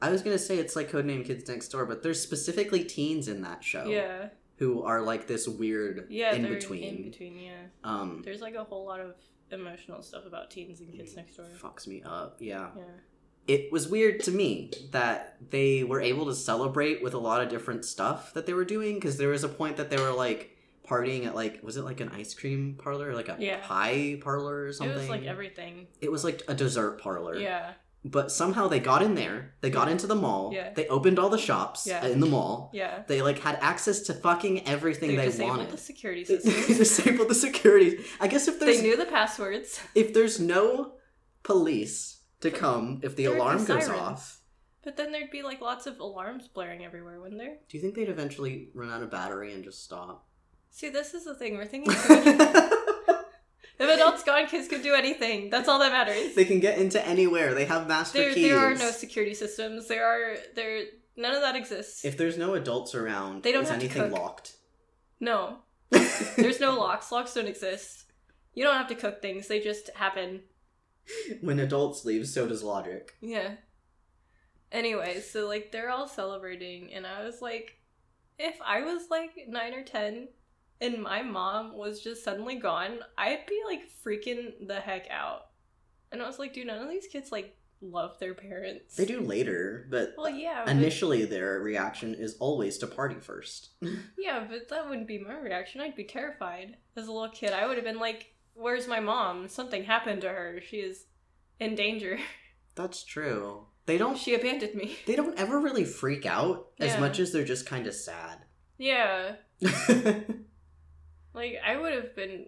I was gonna say it's like Codename Kids Next Door, but there's specifically teens in that show Yeah. who are like this weird Yeah, in between. in between, yeah. Um, There's like a whole lot of emotional stuff about teens and kids next door. fucks me up. Yeah. Yeah. it was weird to me that they were able to celebrate with a lot of different stuff that they were doing because there was a point that they were like partying at like was it like an ice cream parlor like a Yeah. pie parlor or something It was like everything. It was like a dessert parlor Yeah. but somehow they got in there they got Yeah. into the mall Yeah. they opened all the shops Yeah. in the mall Yeah. they like had access to fucking everything They they, disabled wanted the security they system. [LAUGHS] disabled the security i guess if there's they knew the passwords. if there's no police to come if the There would be alarm goes off But then there'd be like lots of alarms blaring everywhere, wouldn't there? Do you think they'd eventually run out of battery and just stop? See, this is the thing. We're thinking [LAUGHS] if adults gone, kids could do anything. That's all that matters. they can get into anywhere. They have master There, keys. there are no security systems. There are there. None of that exists. if there's no adults around, They don't is have anything locked? no, [LAUGHS] there's no locks. Locks don't exist. You don't have to cook things. They just happen. when adults leave, so does logic. Yeah. Anyway, so like they're all celebrating, and I was like, if I was like nine or ten, and my mom was just suddenly gone, I'd be like freaking the heck out. And I was like, dude, none of these kids like love their parents. They do later, but Well, yeah, but, initially their reaction is always to party first. [LAUGHS] yeah, but that wouldn't be my reaction. I'd be terrified as a little kid. I would have been like, "Where's my mom? Something happened to her. She is in danger. [LAUGHS] That's true. They don't. she abandoned me." They don't ever really freak out as much as they're just kind of sad. Yeah, [LAUGHS] Like I would have been,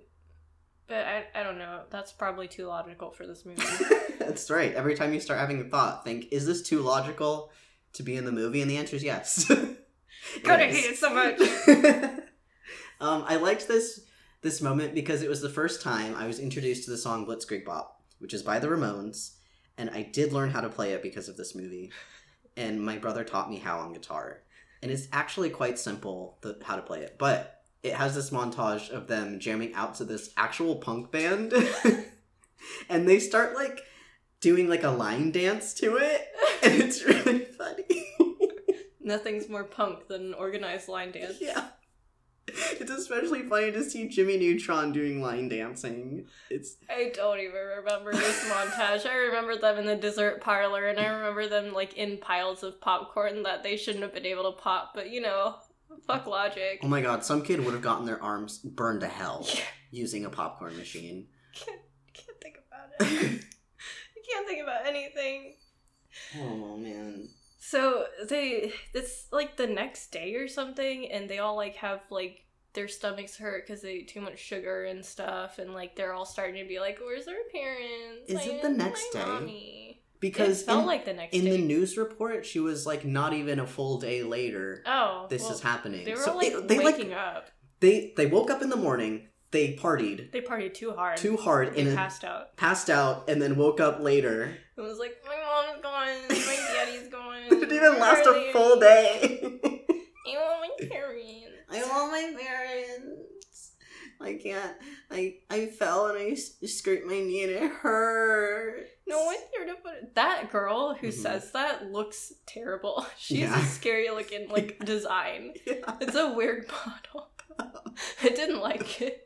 but I I don't know. That's probably too logical for this movie. [LAUGHS] That's right. Every time you start having a thought, think, is this too logical to be in the movie? And the answer is yes. [LAUGHS] God, I hate it so much. [LAUGHS] um, I liked this this moment because it was the first time I was introduced to the song Blitzkrieg Bop, which is by the Ramones, and I did learn how to play it because of this movie. And my brother taught me how on guitar, and it's actually quite simple the, how to play it, but it has this montage of them jamming out to this actual punk band, [LAUGHS] and they start like doing like a line dance to it, [LAUGHS] and it's really funny. [LAUGHS] Nothing's more punk than an organized line dance. Yeah. It's especially funny to see Jimmy Neutron doing line dancing. It's I don't even remember this montage. I remember them in the dessert parlor, and I remember them like in piles of popcorn that they shouldn't have been able to pop. But you know, fuck logic. oh my god, some kid would have gotten their arms burned to hell Yeah. using a popcorn machine. Can't can't think about it. [LAUGHS] I can't think about anything. oh man. So they it's like the next day or something, and they all like have like their stomachs hurt because they eat too much sugar and stuff, and like they're all starting to be like, "Where's our parents? Is it the next day? mommy." Because it felt in, like the next in day. the news report, she was like not even a full day later. oh, This well, is happening. They were so like they, they waking like up. they they woke up in the morning. They partied They partied too hard. too hard They and passed out. passed out, and then woke up later. It was like my mom's gone, my daddy's [LAUGHS] gone. It didn't even last a full day. [LAUGHS] I want my parents. I want my parents. [LAUGHS] I can't. I I fell and I scraped my knee and it hurt. No one's here to put it. That girl who Mhm. says that looks terrible. [LAUGHS] She's Yeah. a scary looking [LAUGHS] like design. Yeah. It's a weird model. I didn't like it.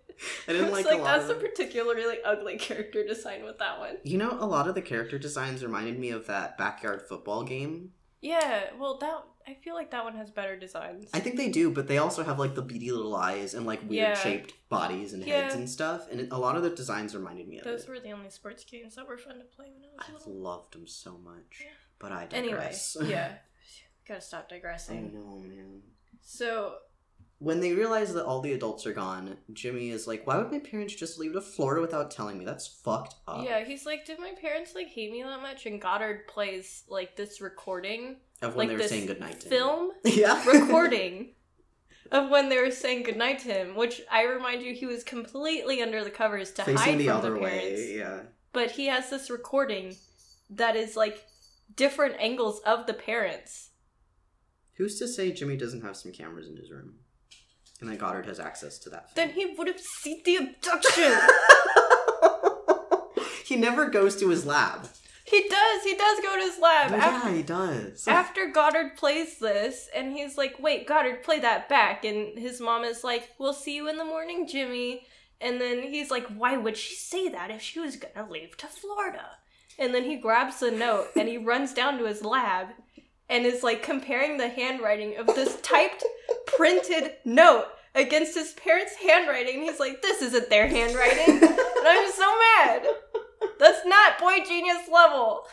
I didn't was like, like, a lot that's of a particularly ugly character design with that one. You know, a lot of the character designs reminded me of that backyard football game. Yeah, well that I feel like that one has better designs. I think they do, but they also have like the beady little eyes and like weird Yeah. shaped bodies and heads and stuff. And it, a lot of the designs reminded me of Those it. were the only sports games that were fun to play when I was I loved them so much, Yeah. but I Anyway, digress. [LAUGHS] yeah. Gotta stop digressing. I know, man. So When they realize that all the adults are gone, Jimmy is like, "Why would my parents just leave to Florida without telling me? That's fucked up." yeah, he's like, Did my parents like hate me that much? And Goddard plays like this recording Of when like they were saying goodnight to him. film [LAUGHS] Yeah. recording of when they were saying goodnight to him, which I remind you he was completely under the covers to hide the from other the parents. way, yeah. But he has this recording that is like different angles of the parents. Who's to say Jimmy doesn't have some cameras in his room? And that Goddard has access to that. Then he would have seen the abduction. [LAUGHS] he never goes to his lab. he does. He does go to his lab Oh, after yeah, he does. after Goddard plays this, and he's like, "Wait, Goddard, play that back." And his mom is like, "We'll see you in the morning, Jimmy." And then he's like, "Why would she say that if she was gonna leave to Florida?" And then he grabs the note and he runs down to his lab and is like comparing the handwriting of this typed, printed note against his parents' handwriting. He's like, "This isn't their handwriting," and I'm so mad. That's not boy genius level.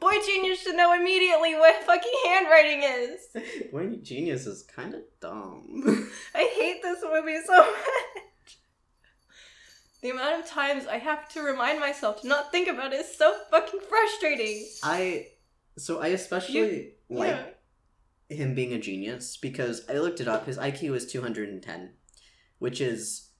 Boy genius should know immediately what fucking handwriting is. Boy Genius is kind of dumb. I hate this movie so much. The amount of times I have to remind myself to not think about it is so fucking frustrating. I so I especially like Yeah. him being a genius because I looked it up. His IQ is 210, which is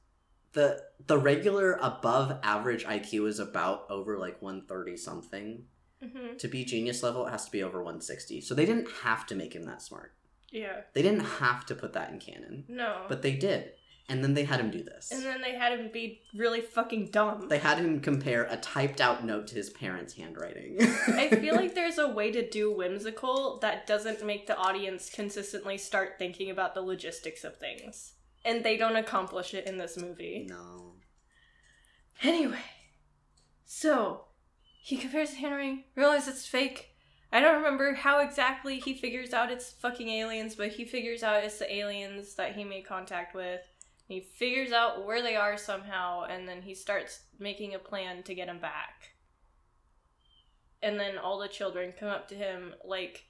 the the regular above average IQ is about over like 130 something. hmm To be genius level, it has to be over 160. So they didn't have to make him that smart. Yeah. They didn't have to put that in canon, No. but they did. And then they had him do this. and then they had him be really fucking dumb. They had him compare a typed out note to his parents' handwriting. I feel like [LAUGHS] there's a way to do whimsical that doesn't make the audience consistently start thinking about the logistics of things. And they don't accomplish it in this movie. no. Anyway, so he compares the handwriting, realizes it's fake. I don't remember how exactly he figures out it's fucking aliens, but he figures out it's the aliens that he made contact with. He figures out where they are somehow, and then he starts making a plan to get them back. And then all the children come up to him like,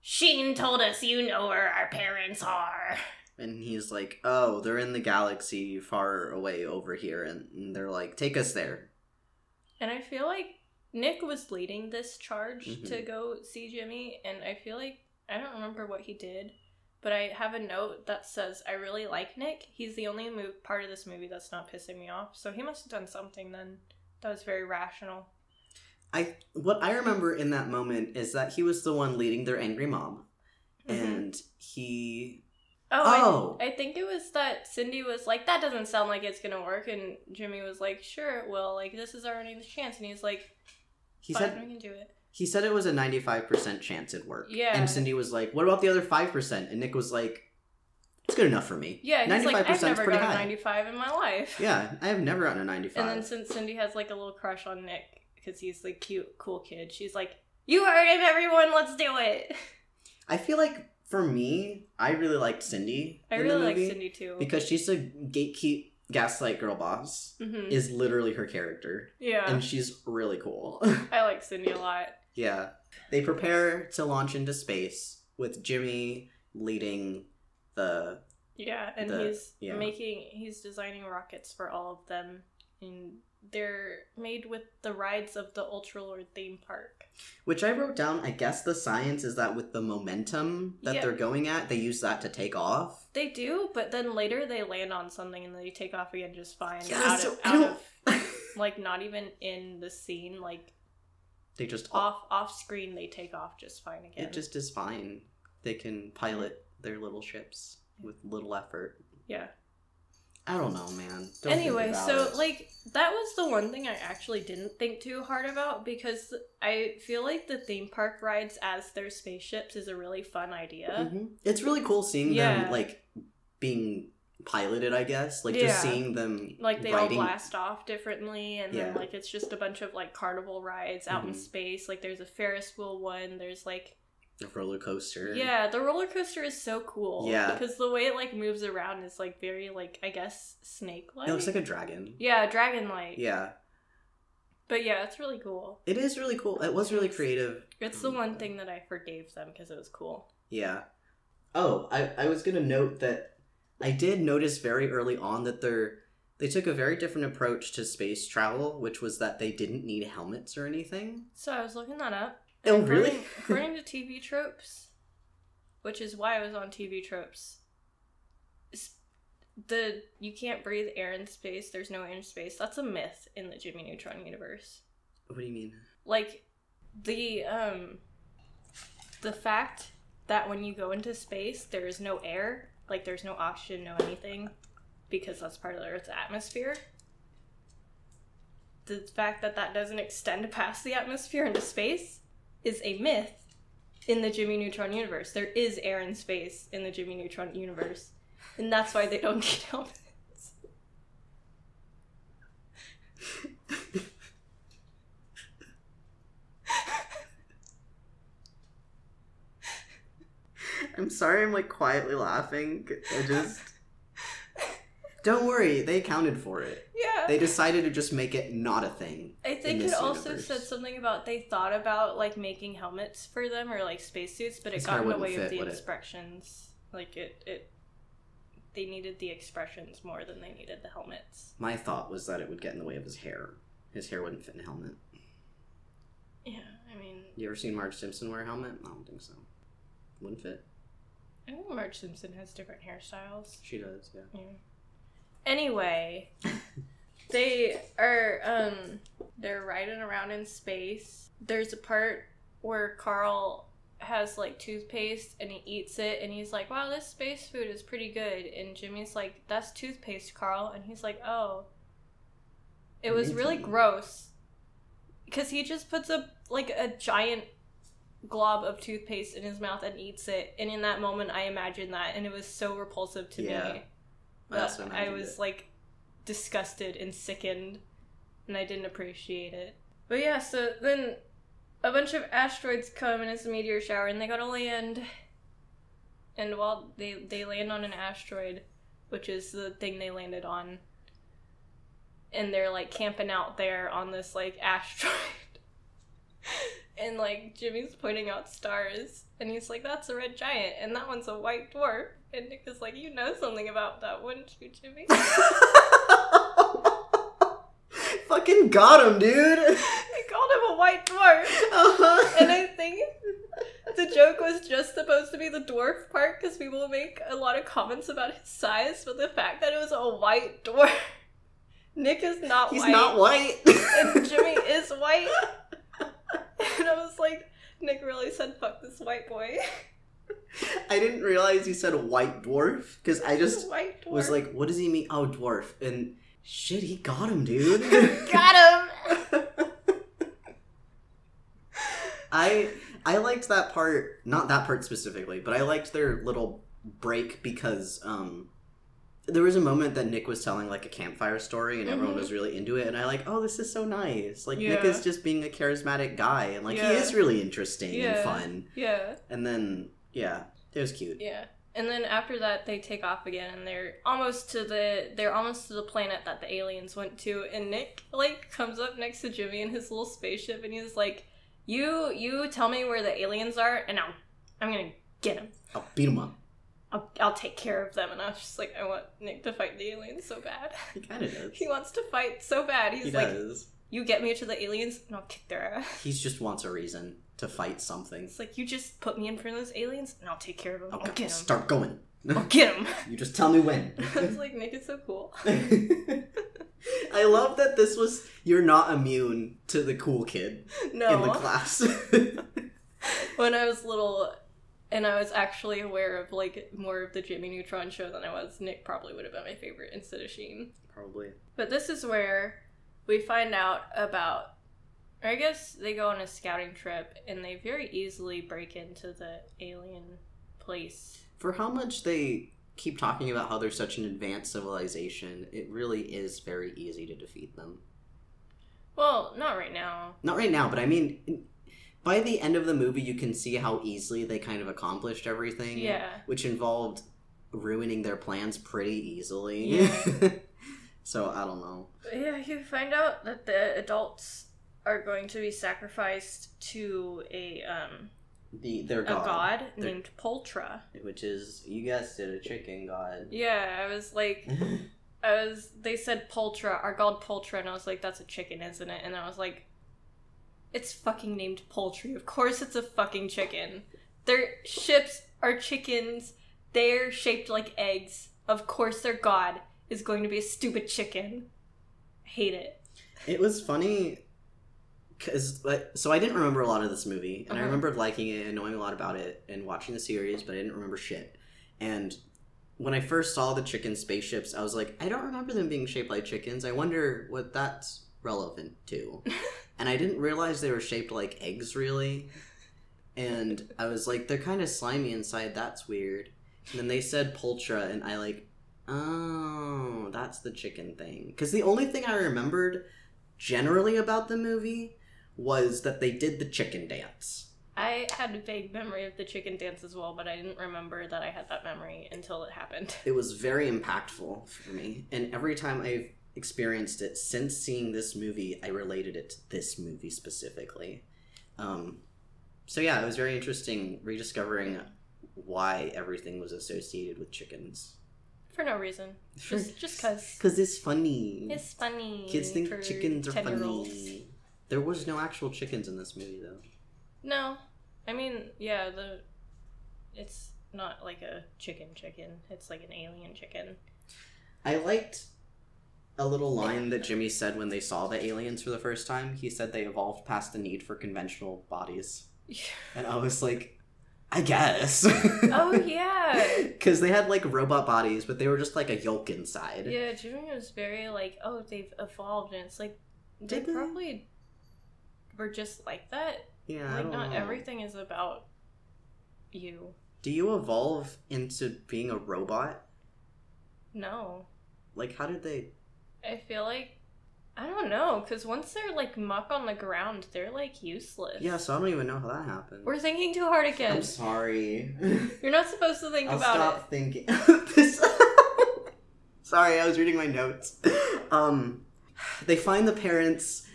Sheen told us you know where our parents are. And he's like, oh, they're in the galaxy far away over here. And, they're like, take us there. And I feel like Nick was leading this charge Mhm. to go see Jimmy, and I feel like I don't remember what he did, but I have a note that says I really like Nick. He's the only mo- part of this movie that's not pissing me off, so he must have done something then that was very rational. I What I remember in that moment is that he was the one leading their angry mob. Mhm. And he. Oh, Oh! I, I think it was that Cindy was like, "That doesn't sound like it's gonna work," and Jimmy was like, "Sure, it will. Like this is our only chance," and he's like, He "Fine, said we can do it." He said it was a 95% chance it'd work. Yeah. And Cindy was like, what about the other 5%? And Nick was like, it's good enough for me. Yeah, he's like, "I've 95% is never pretty gotten high. 95 in my life." Yeah, I have never gotten a 95. And then since Cindy has like a little crush on Nick because he's the cute, cool kid, she's like, "You heard him, everyone. Let's do it." I feel like for me, I really liked Cindy. I really like Cindy too. because she's a gatekeep gaslight girl boss. hmm Is literally her character, yeah, and she's really cool. I like Cindy a lot. Yeah, they prepare to launch into space with Jimmy leading the. Yeah, and The- he's yeah. making he's designing rockets for all of them, and they're made with the rides of the Ultra Lord theme park. Which I wrote down. I guess the science is that with the momentum that Yeah. they're going at, they use that to take off. They do, but then later they land on something and they take off again just fine. Yeah, out so of, out of [LAUGHS] like not even in the scene, like they just off off screen they take off just fine again. It just is fine. They can pilot their little ships with little effort. yeah. I don't know, man. Don't anyway, so it. like that was the one thing I actually didn't think too hard about because I feel like the theme park rides as their spaceships is a really fun idea. Mhm. it's really cool seeing Yeah. them like being piloted. I guess like just seeing them Like they riding. all blast off differently, and then like it's just a bunch of like carnival rides out in Mhm. space. Like there's a Ferris wheel one. There's like a roller coaster. yeah, the roller coaster is so cool. Yeah. because the way it like moves around is like very like I guess snake like. it looks like a dragon. yeah, dragon like. Yeah, But yeah, it's really cool. it is really cool. It was really creative. It's the one thing that I forgave them because it was cool. Yeah. Oh, I, I was gonna note that I did notice very early on that they're they took a very different approach to space travel, which was that they didn't need helmets or anything. So I was looking that up. Oh, and really? According, [LAUGHS] according to TV tropes, which is why I was on TV tropes, the you can't breathe air in space. There's no air in space. That's a myth in the Jimmy Neutron universe. What do you mean? Like the um the fact that when you go into space there is no air, like there's no oxygen, no anything, because that's part of the Earth's atmosphere. The fact that that doesn't extend past the atmosphere into space is a myth in the Jimmy Neutron universe. There is air in space in the Jimmy Neutron universe, and that's why they don't [LAUGHS] need helmets. I'm sorry I'm like quietly laughing. I just [LAUGHS] Don't worry, they accounted for it. Yeah. They decided to just make it not a thing. I think it also universe. said something about they thought about like making helmets for them or like spacesuits, but it This got in the way of the would it? expressions. Like it, it, they needed the expressions more than they needed the helmets. My thought was that it would get in the way of his hair. His hair wouldn't fit in a helmet. Yeah, I mean, You ever seen Marge Simpson wear a helmet? I don't think so. Wouldn't fit. I think Marge Simpson has different hairstyles. She does, yeah. Yeah. Anyway, [LAUGHS] they are um they're riding around in space. There's a part where Carl has like toothpaste and he eats it and he's like, "Wow, this space food is pretty good." And Jimmy's like, "That's toothpaste, Carl." And he's like, "Oh." It was really gross cuz he just puts a like a giant glob of toothpaste in his mouth and eats it. And in that moment I imagined that and it was so repulsive to Yeah. me. I that I imagined was it. like disgusted and sickened, and I didn't appreciate it. But yeah, so then a bunch of asteroids come and it's a meteor shower, and they gotta land. And while they they land on an asteroid, which is the thing they landed on, and they're like camping out there on this like [LAUGHS] asteroid. And like Jimmy's pointing out stars, and he's like, "That's a red giant, and that one's a white dwarf." And Nick is like, "You know something about that, wouldn't you, Jimmy?" [LAUGHS] Fucking got him, dude! [LAUGHS] I called him a white dwarf, Uh-huh. and I think the joke was just supposed to be the dwarf part because people make a lot of comments about his size, but the fact that it was a white dwarf, [LAUGHS] Nick is not He's white, not white. and Jimmy is white, and I was like, Nick really said, "Fuck this white boy." I didn't realize you said white dwarf because I just [LAUGHS] white dwarf. was like, what does he mean? Oh, dwarf. And shit, he got him, dude. [LAUGHS] got him. [LAUGHS] I I liked that part, not that part specifically, but I liked their little break because um there was a moment that Nick was telling like a campfire story and everyone Mhm. was really into it and I like, "Oh, this is so nice." Like Nick is just being a charismatic guy and like Yeah. he is really interesting and fun. Yeah. And then yeah, it was cute. Yeah. And then after that they take off again and they're almost to the they're almost to the planet that the aliens went to and Nick like comes up next to Jimmy in his little spaceship and he's like, "You you tell me where the aliens are and I'll I'm going to get them. I'll beat him up. I'll, I'll take care of them." And I was just like, "I want Nick to fight the aliens so bad." He kind of [LAUGHS] does. he wants to fight so bad. He's he like, does. "You get me to the aliens and I'll kick their ass." He just wants a reason to fight something. It's like, "You just put me in front of those aliens and I'll take care of them. I'll Okay, get them. start going. I'll get them." [LAUGHS] you just tell me when. [LAUGHS] I was like, "Nick is so cool." I love that this was you're not immune to the cool kid No. in the class. when I was little and I was actually aware of like more of the Jimmy Neutron show than I was, Nick probably would have been my favorite instead of Sheen. Probably. But this is where we find out about I guess they go on a scouting trip and they very easily break into the alien place. For how much they keep talking about how they're such an advanced civilization, it really is very easy to defeat them. Well, not right now. Not right now, but I mean by the end of the movie you can see how easily they kind of accomplished everything. Yeah. Which involved ruining their plans pretty easily. Yeah. [LAUGHS] so I don't know. Yeah, you find out that the adults are going to be sacrificed to a um The their a god, god They're- named Poultra. which is you guessed it, a chicken god. Yeah, I was like, [LAUGHS] I was. They said Poultra, our god Poultra, and I was like, that's a chicken, isn't it? And I was like, it's fucking named Poultry. Of course, it's a fucking chicken. Their ships are chickens. They're shaped like eggs. of course their god is going to be a stupid chicken. Hate it. It was funny because like, so I didn't remember a lot of this movie, and I Uh-huh. remembered liking it and knowing a lot about it and watching the series, but I didn't remember shit. And when I first saw the chicken spaceships, I was like, I don't remember them being shaped like chickens. I wonder what that's relevant to. [LAUGHS] and I didn't realize they were shaped like eggs, really. And I was like, they're kind of slimy inside. That's weird. And then they said Poultra, and I like, oh, that's the chicken thing. Because the only thing I remembered generally about the movie was that they did the chicken dance. I had a vague memory of the chicken dance as well, but I didn't remember that I had that memory until it happened. It was very impactful for me, and every time I've experienced it since seeing this movie, I related it to this movie specifically. Um, so yeah, it was very interesting rediscovering why everything was associated with chickens. For no reason. [LAUGHS] Just just cause. Because it's funny. It's funny. Kids think chickens are 10-year-olds. funny. There was no actual chickens in this movie, though. No. I mean, yeah, the it's not like a chicken chicken. It's like an alien chicken. I liked a little line that Jimmy said when they saw the aliens for the first time. He said they evolved past the need for conventional bodies. Yeah. And I was like, I guess. oh [LAUGHS] yeah. Because they had like robot bodies, but they were just like a yolk inside. Yeah, Jimmy was very like, oh, they've evolved, and it's like they probably were just like that. Yeah, like, not know. everything is about you. Do you evolve into being a robot? No, Like, how did they? I feel like I don't know, because once they're like muck on the ground, they're like useless. Yeah, so I don't even know how that happened. We're thinking too hard again. I'm sorry. [LAUGHS] You're not supposed to think I'll about stop it. thinking. this... [LAUGHS] Sorry, I was reading my notes. Um, they find the parents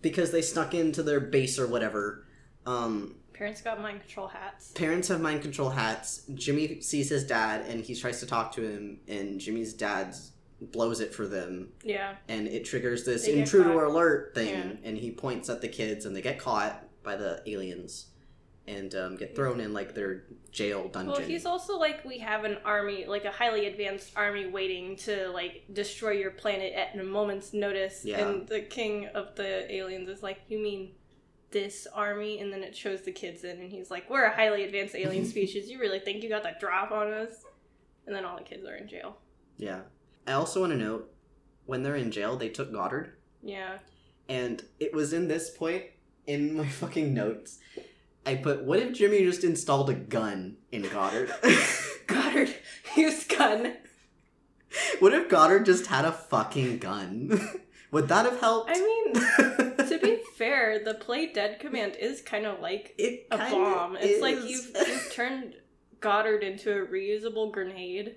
because they snuck into their base or whatever. Um, Parents got mind control hats. parents have mind control hats. Jimmy sees his dad and he tries to talk to him, and Jimmy's dad blows it for them, Yeah. and it triggers this They intruder alert thing, Yeah. and he points at the kids, and they get caught by the aliens. And um, get thrown in like their jail dungeon. Well, he's also like, we have an army, like a highly advanced army waiting to like destroy your planet at a moment's notice. Yeah. And the king of the aliens is like, you mean this army? And then it shows the kids in, and he's like, we're a highly advanced alien [LAUGHS] species. You really think you got that drop on us? And then all the kids are in jail. Yeah. I also want to note when they're in jail, they took Goddard, Yeah. and it was in this point in my [LAUGHS] fucking notes. I put, "What if Jimmy just installed a gun in Goddard? [LAUGHS] [LAUGHS] Goddard used gun. what if Goddard just had a fucking gun? Would that have helped? I mean, to be fair, the play dead command is kind of like it a bomb. It's like you've, you've turned Goddard into a reusable grenade.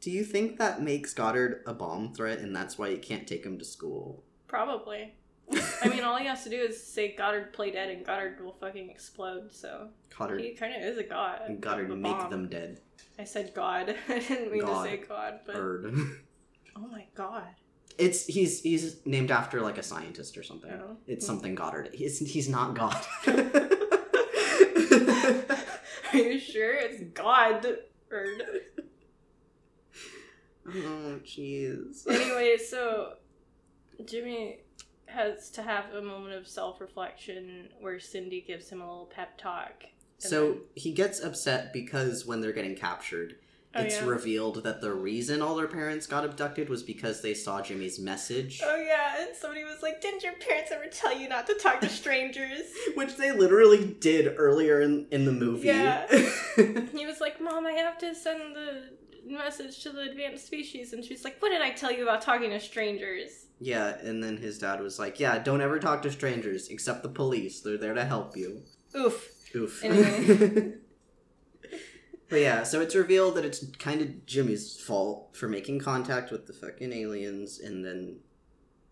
Do you think that makes Goddard a bomb threat, and that's why you can't take him to school? Probably. I mean, all he has to do is say Goddard play dead, and Goddard will fucking explode. So Goddard, he kind of is a god. and Goddard make bomb. them dead. I said God. [LAUGHS] I didn't mean God. to say God, but Bird. oh my god. It's he's he's named after like a scientist or something. Oh. It's hmm. something Goddard. He's he's not God. [LAUGHS] [LAUGHS] Are you sure it's God? Oh jeez. anyway, so Jimmy has to have a moment of self reflection where Cindy gives him a little pep talk. So then- he gets upset because when they're getting captured, Oh, it's yeah. revealed that the reason all their parents got abducted was because they saw Jimmy's message, Oh yeah, and somebody was like, "Didn't your parents ever tell you not to talk to strangers?" [LAUGHS] which they literally did earlier in in the movie. Yeah. [LAUGHS] he was like, "Mom, I have to send the message to the advanced species," and she's like, "What did I tell you about talking to strangers?" yeah, and then his dad was like, "Yeah, don't ever talk to strangers except the police. They're there to help you." Oof. Oof. Anyway. [LAUGHS] but yeah, so it's revealed that it's kind of Jimmy's fault for making contact with the fucking aliens and then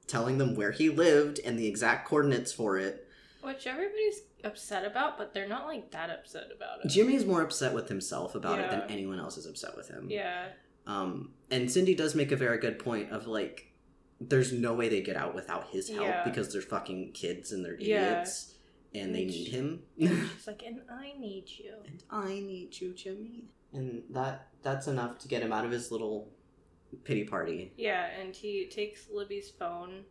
telling them where he lived and the exact coordinates for it. Which everybody's upset about, but they're not like that upset about it. Jimmy's more upset with himself about it than anyone else is upset with him. Yeah. Um, and Cindy does make a very good point of like, there's no way they get out without his help Yeah. because they're fucking kids and they're Yeah. idiots and they need him. [LAUGHS] She's like, and I need you. and I need you, Jimmy. and that that's enough to get him out of his little pity party. Yeah, and he takes Libby's phone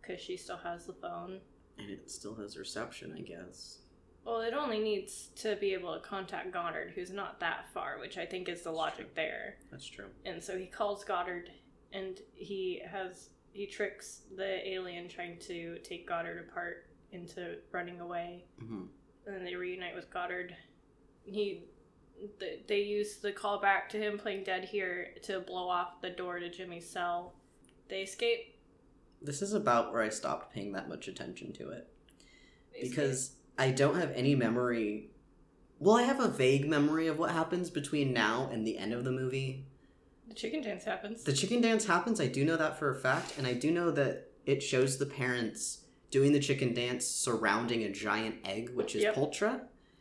because she still has the phone. And it still has reception, I guess. Well, it only needs to be able to contact Goddard, who's not that far, which I think is the logic there. That's true. And so he calls Goddard, and he has he tricks the alien trying to take Goddard apart into running away. hmm And then they reunite with Goddard. He th- they use the callback to him playing dead here to blow off the door to Jimmy's cell. They escape This is about where I stopped paying that much attention to it. Escape. because I don't have any memory. Well, I have a vague memory of what happens between now and the end of the movie. the chicken dance happens. The chicken dance happens, I do know that for a fact, and I do know that it shows the parents doing the chicken dance surrounding a giant egg, which is Yep.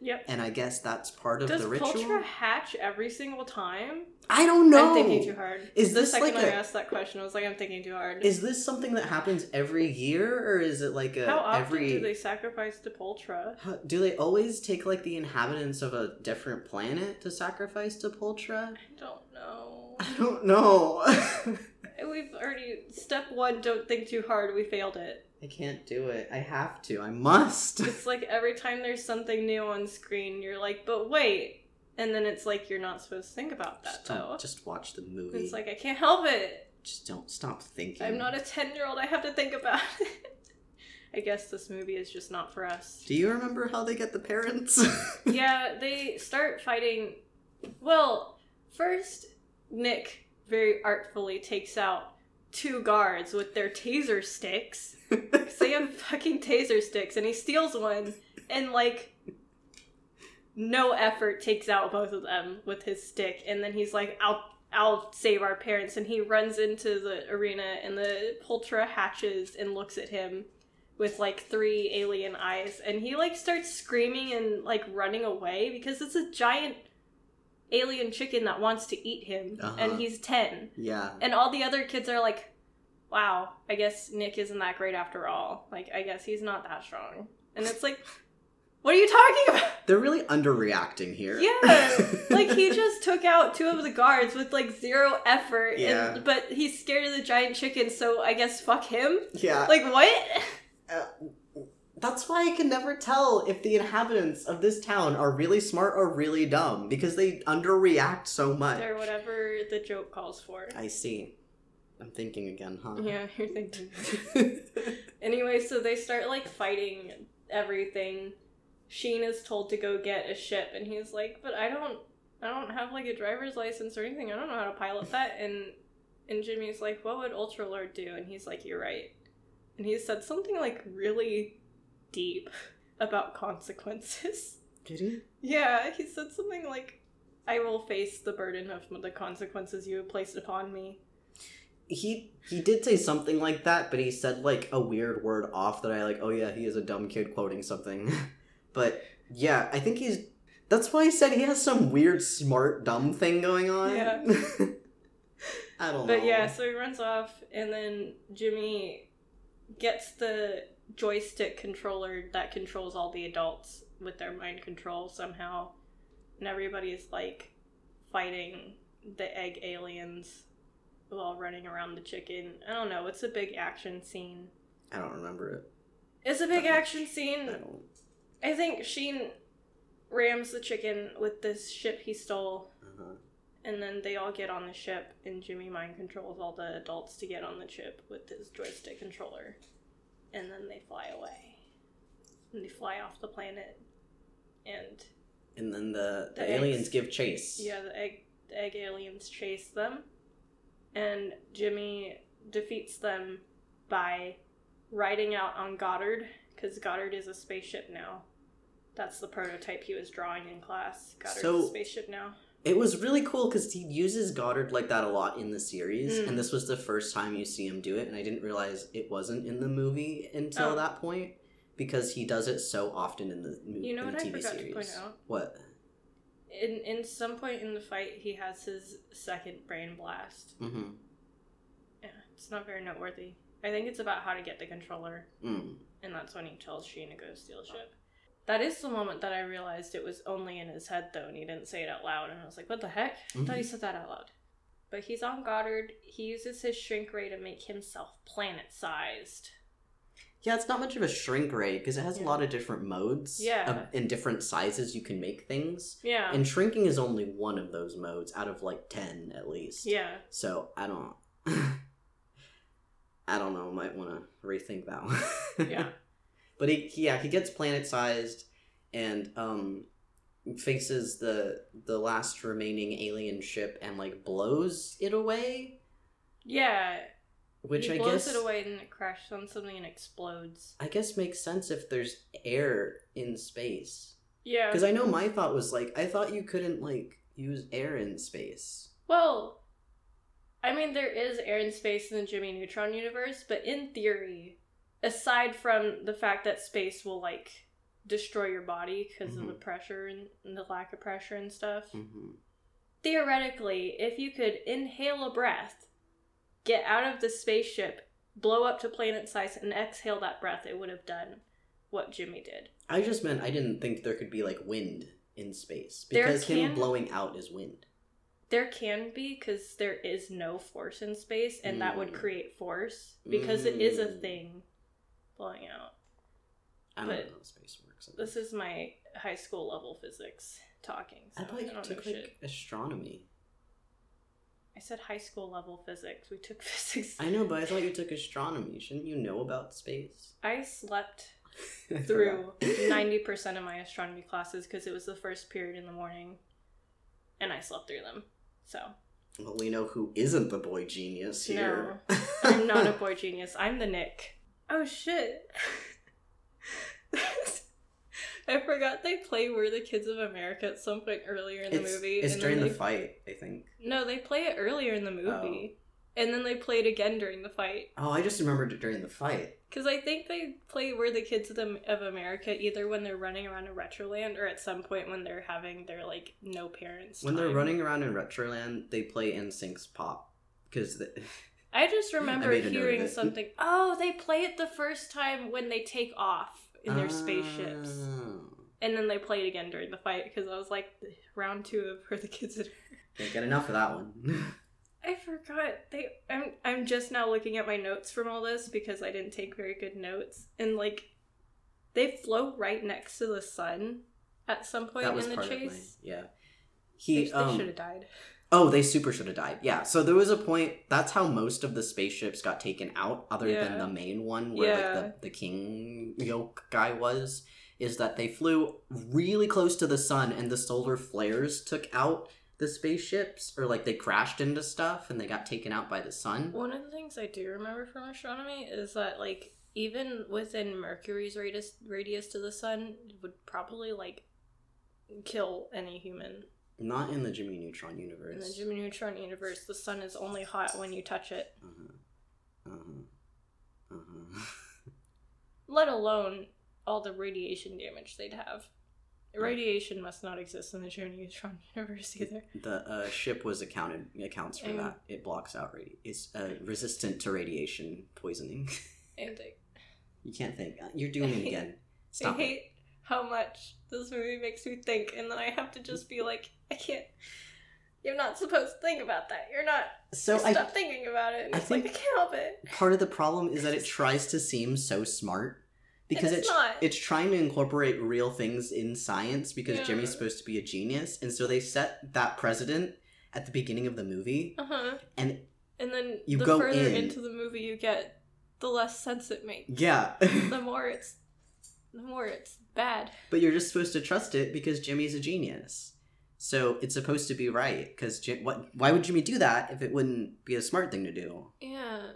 Yep. and I guess that's part of Does the ritual. Does Poultra hatch every single time? I don't know. I'm thinking too hard. Is the this second like I a- asked that question, I was like, I'm thinking too hard. Is this something that happens every year, or is it like a How often every? do they sacrifice to Poultra? How- do they always take like the inhabitants of a different planet to sacrifice to Poultra? I don't know. [LAUGHS] I don't know. [LAUGHS] We've already step one. Don't think too hard. We failed it. I can't do it. I have to. I must. [LAUGHS] It's like every time there's something new on screen, you're like, but wait. And then it's like you're not supposed to think about that just, though. just watch the movie. It's like I can't help it. just don't stop thinking. I'm not a ten year old. I have to think about [LAUGHS] it. I guess this movie is just not for us. Do you remember how they get the parents? [LAUGHS] yeah, they start fighting. Well, first, Nick very artfully takes out two guards with their taser sticks. 'Cause they have fucking taser sticks, and he steals one and, like, no effort takes out both of them with his stick. And then he's like, I'll. I'll save our parents, and he runs into the arena, and the Poultra hatches and looks at him with like three alien eyes and he like starts screaming and like running away because it's a giant alien chicken that wants to eat him Uh-huh. and he's 10 yeah. and all the other kids are like wow i guess nick isn't that great after all like i guess he's not that strong and it's like [LAUGHS] what are you talking about They're really underreacting here. yeah [LAUGHS] like he just took out two of the guards with like zero effort Yeah. and but he's scared of the giant chicken so i guess fuck him yeah. like what Uh, that's why I can never tell if the inhabitants of this town are really smart or really dumb because they underreact so much. They're whatever the joke calls for. I see. I'm thinking again, huh? Yeah, [LAUGHS] you're thinking. [LAUGHS] anyway, so they start like fighting everything. Sheen is told to go get a ship, and he's like, "But I don't, I don't have like a driver's license or anything. I don't know how to pilot that." And and Jimmy's like, "What would Ultra Lord do?" And he's like, "You're right." And he said something like really deep about consequences. [LAUGHS] Did he? Yeah, he said something like, "I will face the burden of the consequences you have placed upon me." He he did say something like that, but he said like a weird word off that I like. Oh yeah, he is a dumb kid quoting something. [LAUGHS] but yeah, I think he's. That's why he said he has some weird smart dumb thing going on. Yeah. [LAUGHS] I don't know. But yeah, so he runs off, and then Jimmy gets the joystick controller that controls all the adults with their mind control somehow, and everybody's like fighting the egg aliens while running around the chicken. I don't know. It's a big action scene. I don't remember it. It's a big action I scene. don't. I think Sheen rams the chicken with this ship he stole Uh-huh. And then they all get on the ship, and Jimmy mind controls all the adults to get on the ship with his joystick controller. And then they fly away. And they fly off the planet. And And then the, the, The aliens eggs. give chase. yeah, the egg, the egg aliens chase them. And Jimmy defeats them by riding out on Goddard, because Goddard is a spaceship now. That's the prototype he was drawing in class. Goddard's So- a spaceship now. It was really cool because he uses Goddard like that a lot in the series, Mm. and this was the first time you see him do it, and I didn't realize it wasn't in the movie until Oh. that point because he does it so often in the, mo- You know what the I TV forgot to series. point out? What? in in some point in the fight he has his second brain blast Mm-hmm. yeah it's not very noteworthy i think it's about how to get the controller Mm. and that's when he tells sheen to go steal ship That is the moment that I realized it was only in his head, though, and he didn't say it out loud. And I was like, what the heck? I thought he mm-hmm. said that out loud. But he's on Goddard. He uses his shrink ray to make himself planet sized. Yeah, it's not much of a shrink ray because it has Yeah. a lot of different modes. Yeah. Of, in different sizes, you can make things. Yeah. And shrinking is only one of those modes out of like 10 at least. yeah. So I don't. [LAUGHS] I don't know. Might want to rethink that one. Yeah. [LAUGHS] but he, he- yeah, he gets planet sized and um faces the the last remaining alien ship and like blows it away, Yeah. which he I blows guess it away and it crashes on something and explodes. I guess makes sense if there's air in space. Yeah. Because I know my thought was like I thought you couldn't like use air in space. Well, I mean, there is air in space in the Jimmy Neutron universe, but in theory, aside from the fact that space will like destroy your body because of the pressure and, and the lack of pressure and stuff, hmm theoretically, if you could inhale a breath, get out of the spaceship, blow up to planet size, and exhale that breath, it would have done what Jimmy did. I just meant I didn't think there could be like wind in space because him blowing out is wind. There can be because there is no force in space, and that would Mm. create force because it is a Mm. thing blowing out. I don't But know how space works. This is my high school level physics talking. So I thought you know took shit. like astronomy. I said high school level physics. We took [LAUGHS] physics. I know, but I thought you took astronomy. Shouldn't you know about space? I slept [LAUGHS] through ninety percent of my astronomy classes because it was the first period in the morning, and I slept through them. So Well, we know who isn't the boy genius here. I'm not a [LAUGHS] boy genius. I'm the Nick. Oh shit. [LAUGHS] I forgot they play "We're the Kids of America" at some point earlier in the it's, movie. It's and during then the they- fight, I think. No, they play it earlier in the oh. movie, Oh. and then they play it again during the fight. Oh, I just remembered it during the fight. Because I think they play "We're the Kids of, the, of America" either when they're running around in Retroland or at some point when they're having their like no parents. When they're running around in Retroland, they play NSYNC's pop. Because the... [LAUGHS] I just remember made a note of hearing something. Oh, they play it the first time when they take off in their spaceships. Oh. And then they play it again during the fight because I was like, round two of Where the Kids of Can't get enough of that one. [LAUGHS] I forgot. They I'm I'm just now looking at my notes from all this because I didn't take very good notes. And like they float right next to the sun at some point that in the of my... chase. Yeah. He, they um, should have died. Oh, they super should have died. Yeah. So there was a point. That's how most of the spaceships got taken out, other than the main one where Yeah. like the, the king yolk guy was. Is that they flew really close to the sun, and the solar flares took out the spaceships, or like they crashed into stuff and they got taken out by the sun. One of the things I do remember from astronomy is that like even within Mercury's radius radius to the sun it would probably like kill any human. Not in the Jimmy Neutron universe. In the Jimmy Neutron universe, the sun is only hot when you touch it. Uh-huh. Uh-huh. Uh-huh. let alone all the radiation damage they'd have. Radiation must not exist in the Jimmy Neutron [LAUGHS] universe either. The uh, ship was accounted accounts for And- that. It blocks out radi- It's uh, resistant to radiation poisoning. [LAUGHS] And I, you can't think. Uh, You're doing it again. [LAUGHS] Stop it. hate how much this movie makes me think, and then I have to just be like, I can't. You're not supposed to think about that. You're not. So I Stop thinking about it. And I it's like I think- can't help it. part of the problem is that it [LAUGHS] tries to seem so smart because it's it's not. it's trying to incorporate real things in science because Yeah. Jimmy's supposed to be a genius, and so they set that precedent at the beginning of the movie, Uh huh. and And then You the go further in- into the movie you get, the less sense it makes. yeah. The more it's, [LAUGHS] the more it's bad. But you're just supposed to trust it because Jimmy's a genius. So it's supposed to be right because Jim, what? Why would Jimmy do that if it wouldn't be a smart thing to do? Yeah,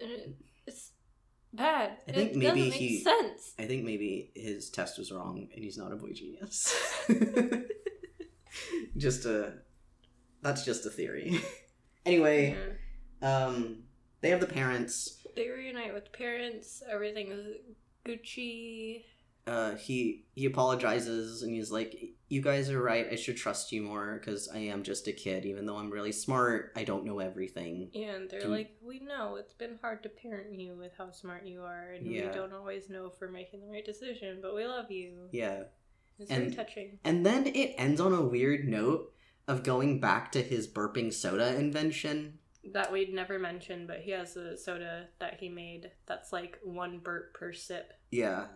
and it's bad. I think it maybe he- sense. I think maybe his test was wrong and he's not a boy genius. [LAUGHS] [LAUGHS] just a that's just a theory. [LAUGHS] anyway, Yeah. um they have the parents. They reunite with parents. Everything is Gucci. uh, he he apologizes and he's like, "You guys are right. I should trust you more because I am just a kid. Even though I'm really smart, I don't know everything." And they're Do- like, we know it's been hard to parent you with how smart you are, and Yeah. we don't always know if we're making the right decision, but we love you. Yeah, It's very touching. and then it ends on a weird note of going back to his burping soda invention. That we'd never mentioned, but he has a soda that he made that's like one burp per sip. Yeah.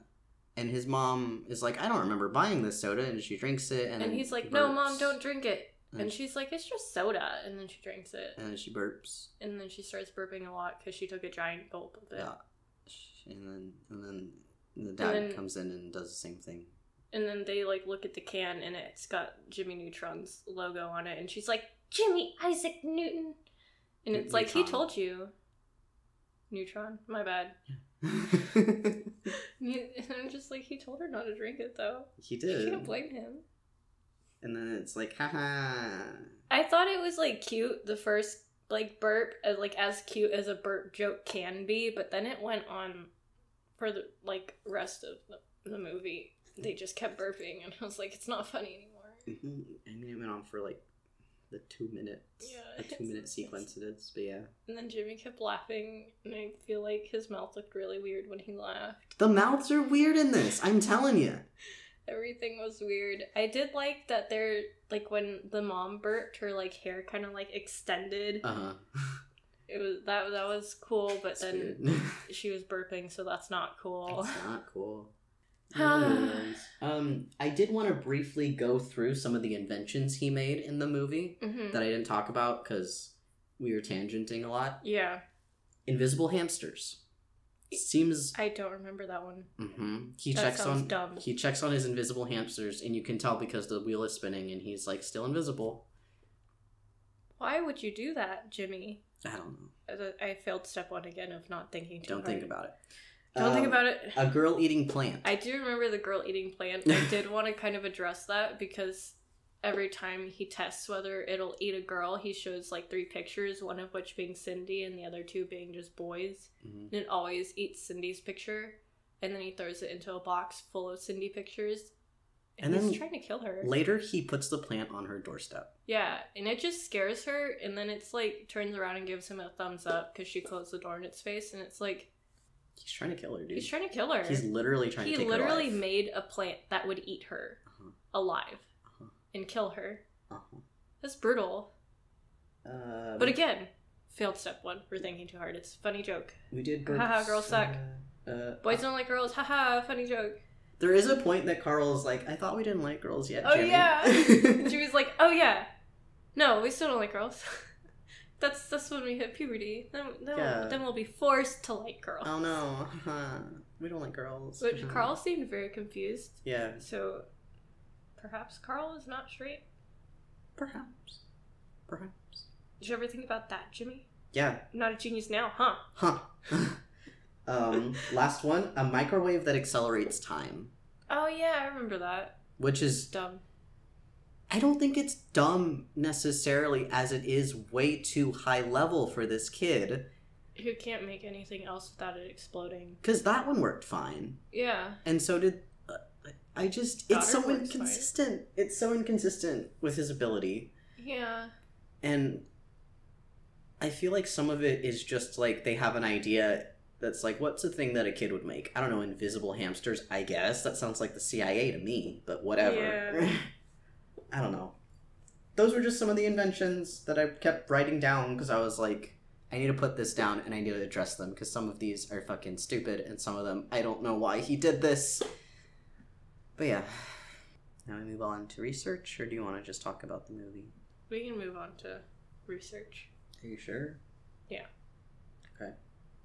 And his mom is like, I don't remember buying this soda, and she drinks it, and, And, he's like, no, mom, don't drink it. And And she's like, it's just soda. And then she drinks it. and then she burps. And then she starts burping a lot because she took a giant gulp of it. Yeah. And then and then the dad then- comes in and does the same thing. And then they like look at the can and it's got Jimmy Neutron's logo on it. And she's like, Jimmy Isaac Newton. And it's like, he told you. Neutron? My bad. And [LAUGHS] [LAUGHS] I'm just like, he told her not to drink it though. he You did. can't blame him. And then it's like, haha. I thought it was like cute the first like burp like as cute as a burp joke can be, but then it went on for the like rest of the, the movie. They just kept burping, and I was like, it's not funny anymore. Mhm. I mean, it went on for like the two minutes, Yeah, a two minute sequence it is. But yeah, And then Jimmy kept laughing, and I feel like his mouth looked really weird when he laughed. the mouths are weird in this. I'm telling you. Everything was weird. I did like that they're like when the mom burped, her like hair kind of like extended. Uh huh. [LAUGHS] It was that that was cool, but then [LAUGHS] she was burping, so that's not cool. It's not cool. [SIGHS] um, I did want to briefly go through some of the inventions he made in the movie hmm that I didn't talk about because we were tangenting a lot. Yeah, Invisible hamsters. Seems. I don't remember that one. hmm He That checks on. dumb. He checks on his invisible hamsters, and you can tell because the wheel is spinning, and he's like still invisible. Why would you do that, Jimmy? I don't know. I failed step one again of not thinking too Don't think about it. Don't think Um, about it. A girl eating plant. I do remember the girl eating plant. I [LAUGHS] did want to kind of address that because every time he tests whether it'll eat a girl, he shows like three pictures, one of which being Cindy and the other two being just boys. Mhm. And it always eats Cindy's picture, and then he throws it into a box full of Cindy pictures. And, And he's then trying to kill her. Later, he puts the plant on her doorstep. Yeah, and it just scares her, and then it's like turns around and gives him a thumbs up because she closed the door in its face, and it's like He's trying to kill her, dude. he's trying to kill her. He's literally trying he to take literally made a plant that would eat her Uh-huh. alive Uh-huh. and kill her. Uh-huh. That's brutal. Uh, But again, failed step one for thinking too hard. It's a funny joke. we did. Haha, girls suck. Uh, uh, Boys don't like girls. Haha, funny joke. There is a point that Carl is like, I thought we didn't like girls yet. Oh, Jimmy." yeah. [LAUGHS] Jimmy's like, oh yeah, no, we still don't like girls. [LAUGHS] that's that's when we hit puberty. Then then, Yeah. we'll, then we'll be forced to like girls. oh no, [LAUGHS] we don't like girls. Which [LAUGHS] Uh-huh. Carl seemed very confused. Yeah, So perhaps Carl is not straight. perhaps, perhaps. Did you ever think about that, Jimmy? Yeah, Not a genius now, huh? huh. [LAUGHS] um, last one: a microwave that accelerates time, Oh yeah, I remember that. which is Dumb. I don't think it's dumb necessarily, as it is way too high level for this kid. Who can't make anything else without it exploding? Because that one worked fine, Yeah. and so did. Uh, I just it's so works fine. inconsistent. It's so inconsistent with his ability, Yeah. and I feel like some of it is just like they have an idea that's like, what's a thing that a kid would make? I don't know, invisible hamsters. I guess that sounds like the CIA to me, but whatever. Yeah. [LAUGHS] I don't know. Those were just some of the inventions that I kept writing down because I was like, I need to put this down and I need to address them because some of these are fucking stupid and some of them I don't know why he did this. But yeah. Now we move on to research, or do you want to just talk about the movie? We can move on to research. Are you sure? Yeah. Okay.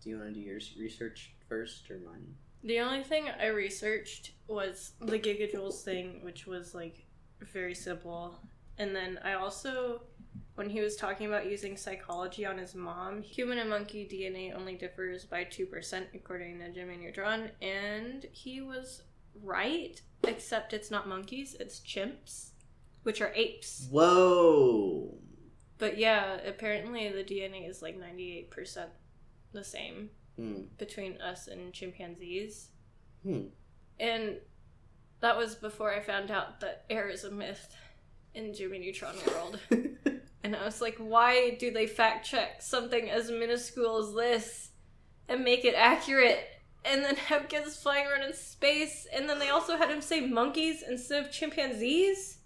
Do you want to do your research first or mine? The only thing I researched was the Gigajoules thing, which was like very simple. And then I also, when he was talking about using psychology on his mom, human and monkey DNA only differs by 2% according to Jimmy Neutron. And he was right, except it's not monkeys, it's chimps, which are apes. Whoa! But yeah, apparently the DNA is like 98% the same Hmm. between us and chimpanzees. Hmm. And That was before I found out that air is a myth in Jimmy Neutron World. [LAUGHS] and I was like, why do they fact check something as minuscule as this and make it accurate? And then have kids flying around in space, and then they also had him say monkeys instead of chimpanzees?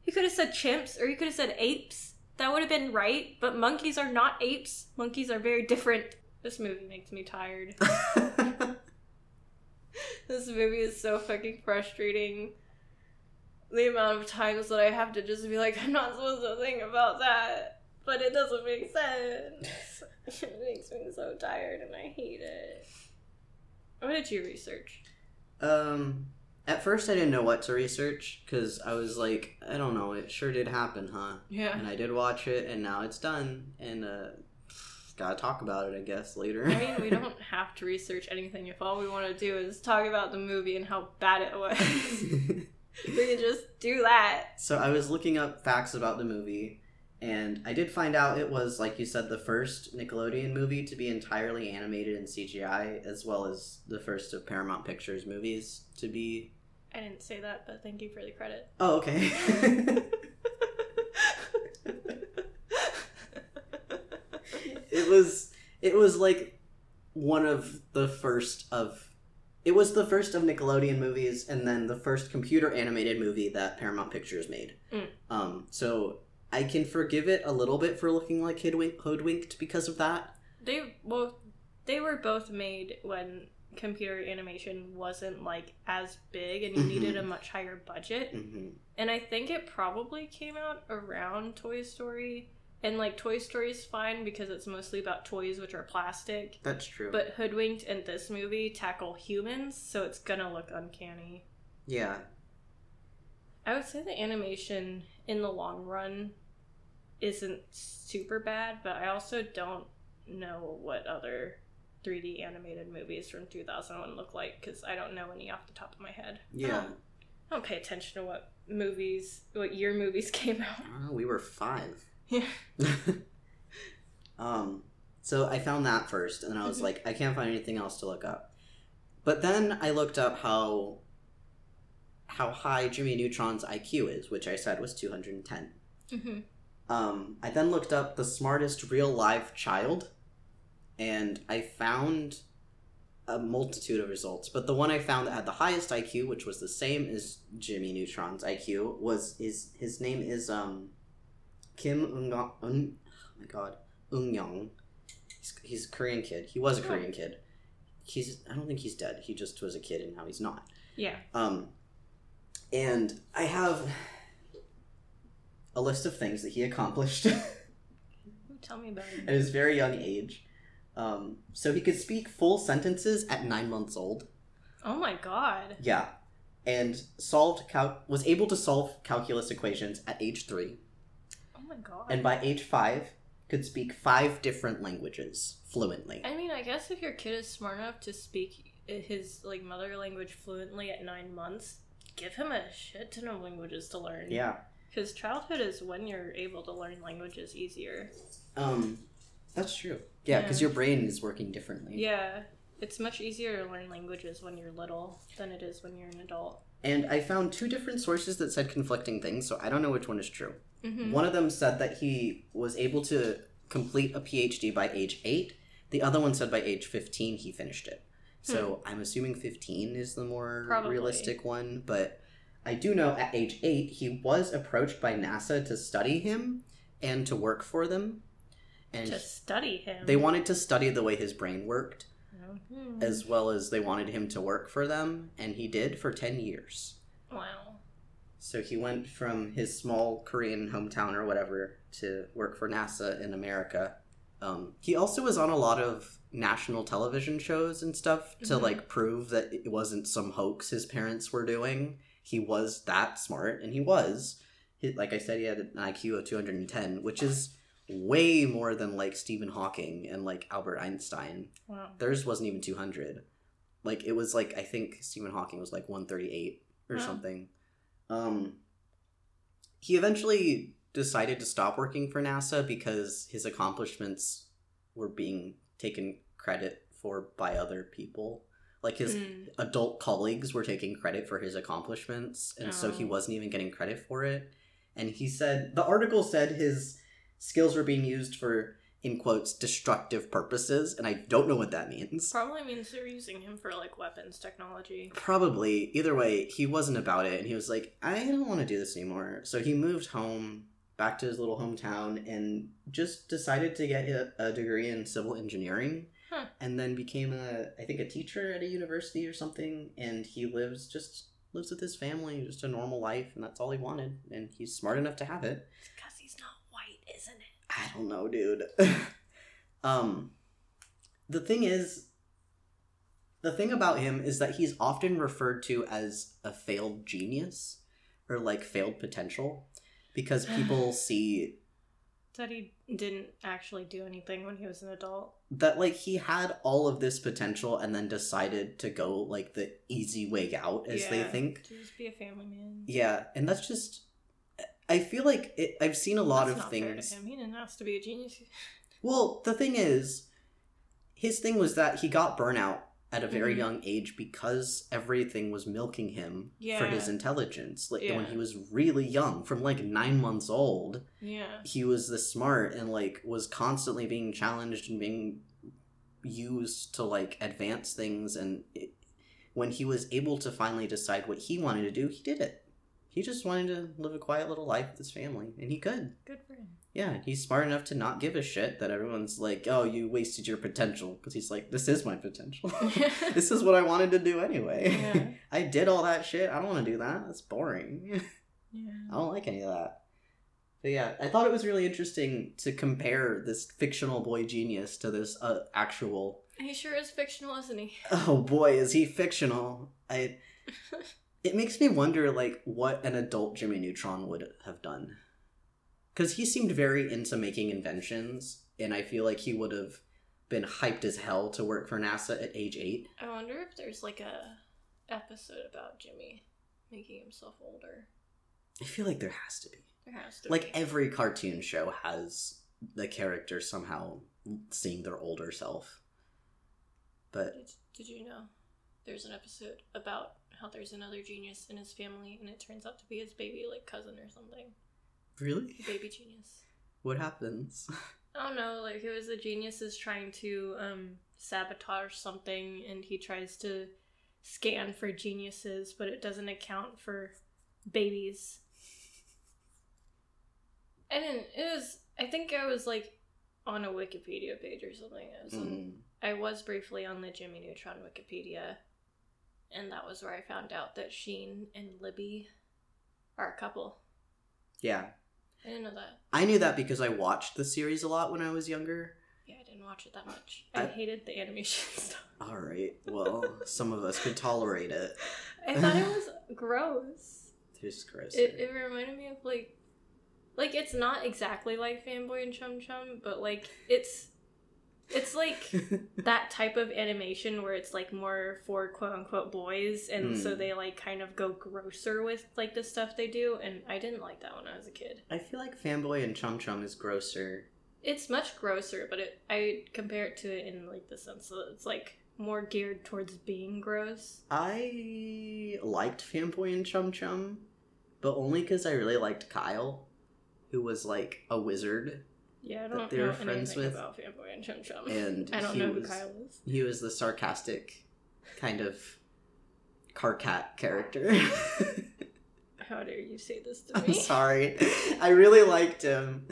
He could have said chimps, or he could have said apes. That would have been right, but monkeys are not apes. Monkeys are very different. This movie makes me tired. [LAUGHS] this movie is so fucking frustrating. The amount of times that I have to just be like, I'm not supposed to think about that, but it doesn't make sense. [LAUGHS] it makes me so tired and I hate it. What did you research? um, at first I didn't know what to research because I was like, I don't know, it sure did happen, huh? Yeah. And I did watch it, and now it's done, and uh, gotta talk about it, I guess, later. I mean, we [LAUGHS] don't have to research anything if all we want to do is talk about the movie and how bad it was. [LAUGHS] we can just do that. so I was looking up facts about the movie, and I did find out it was, like you said, the first Nickelodeon movie to be entirely animated in CGI, as well as the first of Paramount Pictures movies to be. I didn't say that, but thank you for the credit. Oh, okay. [LAUGHS] was it was like one of the first of it was the first of Nickelodeon movies and then the first computer animated movie that Paramount Pictures made. Mm. Um so I can forgive it a little bit for looking like hoodwink- hoodwinked because of that. They well, they were both made when computer animation wasn't like as big and you Mhm. needed a much higher budget. hmm And I think it probably came out around Toy Story. And like Toy Story's fine because it's mostly about toys which are plastic. That's true. But Hoodwinked and this movie tackle humans, so it's gonna look uncanny. yeah. I would say the animation in the long run isn't super bad, but I also don't know what other 3D animated movies from 2001 look like because I don't know any off the top of my head. I Yeah. don't, I don't pay attention to what movies, what year movies [LAUGHS] came out. Oh, we were 5. Yeah. [LAUGHS] um, so I found that first, and then I was Mhm. like, I can't find anything else to look up. But then I looked up how how high Jimmy Neutron's IQ is, which I said was 210. hmm Um, I then looked up the smartest real live child, and I found a multitude of results. But the one I found that had the highest IQ, which was the same as Jimmy Neutron's IQ, was his his name is um Kim Ung Un. Oh my God, Ung. He's, he's a Korean kid. He was a. Korean kid. He's I don't think he's dead. He just was a kid, and now he's not. Yeah. Um, and I have a list of things that he accomplished [LAUGHS] Tell me about it. At his very young age. Um, so he could speak full sentences at nine months old. Oh my god. Yeah, and solved cal- was able to solve calculus equations at age three, my god. and by age five could speak five different languages fluently. I mean, I guess if your kid is smart enough to speak his like mother language fluently at nine months, give him a shit ton of languages to learn. Yeah. Because childhood is when you're able to learn languages easier. Um, that's true. Yeah, because Yeah. your brain is working differently. Yeah, it's much easier to learn languages when you're little than it is when you're an adult. And I found two different sources that said conflicting things, so I don't know which one is true. Mm-hmm. One of them said that he was able to complete a PhD by age 8. The other one said by age 15 he finished it. So I'm assuming 15 is the more Probably. realistic one, but I do know at age 8 he was approached by NASA to study him and to work for them. And To study him. they wanted to study the way his brain worked Mhm. as well as they wanted him to work for them, and he did for 10 years. Wow. So he went from his small Korean hometown or whatever to work for NASA in America. Um, he also was on a lot of national television shows and stuff to Mhm. like prove that it wasn't some hoax his parents were doing. He was that smart, and he was. He, like I said, he had an IQ of 210, which is way more than like Stephen Hawking and like Albert Einstein. Wow. Theirs wasn't even 200. Like it was like I think Stephen Hawking was like 138 or Wow. something. Um he eventually decided to stop working for NASA because his accomplishments were being taken credit for by other people, Like his Mm. adult colleagues were taking credit for his accomplishments, and so he Oh. wasn't even getting credit for it. And he said the article said his skills were being used for in quotes destructive purposes, and I don't know what that means. Probably means they're using him for like weapons technology. Probably. Either way, he wasn't about it, and he was like, I don't want to do this anymore. So he moved home, back to his little hometown, and just decided to get a, a degree in civil engineering. Huh. And then became a, I think, a teacher at a university or something. And he lives just lives with his family, just a normal life, and that's all he wanted. And he's smart enough to have it. It's because he's not white, isn't it? I don't know, dude. [LAUGHS] um, the thing is, the thing about him is that he's often referred to as a failed genius or like failed potential because [SIGHS] people see That he didn't actually do anything when he was an adult. that like he had all of this potential and then decided to go like the easy way out as they think. To just be a family man. Yeah, and that's just I feel like it, I've seen a lot That's of not fair to things. He didn't ask to be a genius. Well, the thing is, his thing was that he got burnout at a very Mhm. young age because everything was milking him for his intelligence. Like when he was really young, from like nine months old, Yeah. he was this smart and like was constantly being challenged and being used to like advance things. And it, when he was able to finally decide what he wanted to do, he did it. He just wanted to live a quiet little life with his family, and he could. Good for him. Yeah, he's smart enough to not give a shit that everyone's like, "Oh, you wasted your potential," because he's like, "This is my potential. [LAUGHS] [LAUGHS] this is what I wanted to do anyway. Yeah. [LAUGHS] I did all that shit. I don't want to do that. That's boring. yeah. I don't like any of that." But yeah, I thought it was really interesting to compare this fictional boy genius to this uh, actual. He sure is fictional, isn't he? Oh boy, is he fictional? I. It makes me wonder, like, what an adult Jimmy Neutron would have done. Because he seemed very into making inventions, and I feel like he would have been hyped as hell to work for NASA at age eight. I wonder if there's like a episode about Jimmy making himself older. I feel like there has to be. There has to Like, be. every cartoon show has the character somehow seeing their older self. But Did, did you know there's an episode about how there's another genius in his family and it turns out to be his baby like cousin or something? really? Baby genius. What happens? I don't know, like it was the genius is trying to um sabotage something and he tries to scan for geniuses, but it doesn't account for babies. And it was I think I was like on a Wikipedia page or something. I was, on- Mm. I was briefly on the Jimmy Neutron Wikipedia, and that was where I found out that Sheen and Libby are a couple. Yeah. I didn't know that. I knew that because I watched the series a lot when I was younger. Yeah, I didn't watch it that much. I, I- hated the animation [LAUGHS] stuff. Alright, well, some of us could tolerate it. I thought it [LAUGHS] was gross. It's gross. It, it reminded me of like, like it's not exactly like Fanboy and Chum Chum, but like it's, it's like [LAUGHS] that type of animation where it's like more for quote unquote boys, and so Hmm. they like kind of go grosser with like the stuff they do, and I didn't like that when I was a kid. I feel like Fanboy and Chum Chum is grosser. It's much grosser, but it I compare it to it in like the sense that it's like more geared towards being gross. I liked Fanboy and Chum Chum, but only because I really liked Kyle, who was like a wizard, Yeah, I don't they're know friends anything with, about Fanboy and Chum Chum. and [LAUGHS] I don't he know was who Kyle is. he was the sarcastic kind of car cat character. [LAUGHS] How dare you say this to [LAUGHS] me? I'm sorry. I really liked him.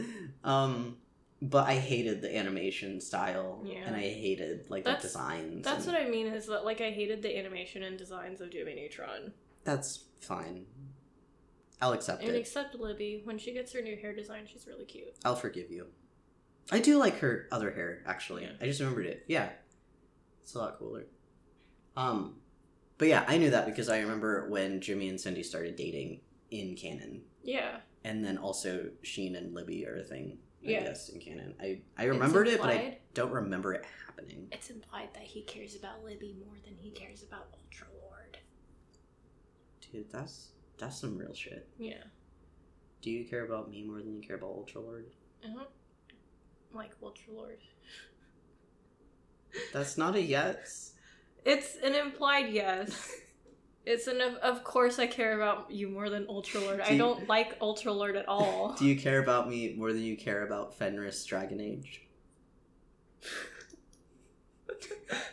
Um but I hated the animation style Yeah. and I hated like That's- the designs. That's and what I mean is that like I hated the animation and designs of Jimmy Neutron. That's fine. I'll accept And it. except Libby, when she gets her new hair design, she's really cute. I'll forgive you. I do like her other hair, actually. Yeah. I just remembered it. Yeah. It's a lot cooler. Um but yeah, I knew that because I remember when Jimmy and Cindy started dating in canon. Yeah. And then also Sheen and Libby are a thing, I Yeah. guess, in canon. I, I remembered it, but I don't remember it happening. It's implied that he cares about Libby more than he cares about Ultra Lord. Dude, that's that's some real shit. Yeah. Do you care about me more than you care about Ultra Lord? I don't like Ultra Lord. [LAUGHS] That's not a yes. It's an implied yes. [LAUGHS] It's an of, of course I care about you more than Ultra Lord. Do I don't like Ultra Lord at all. [LAUGHS] Do you care about me more than you care about Fenris Dragon Age?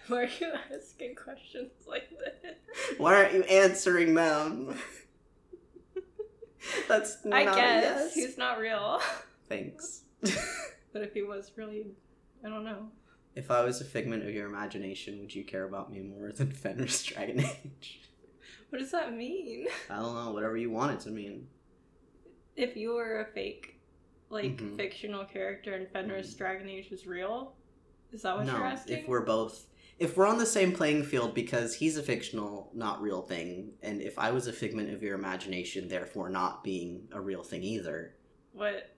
Why are you asking questions like this? Why aren't you answering them? [LAUGHS] That's not I guess he's not real. [LAUGHS] Thanks. [LAUGHS] But if he was really, I don't know. if I was a figment of your imagination, would you care about me more than Fenris Dragon Age? What does that mean? I don't know, whatever you want it to mean. If you were a fake, like Mhm. fictional character and Fenris Dragon Age was real, is that what no, you're asking? if we're both if we're on the same playing field because he's a fictional, not real thing, and if I was a figment of your imagination, therefore not being a real thing either, what?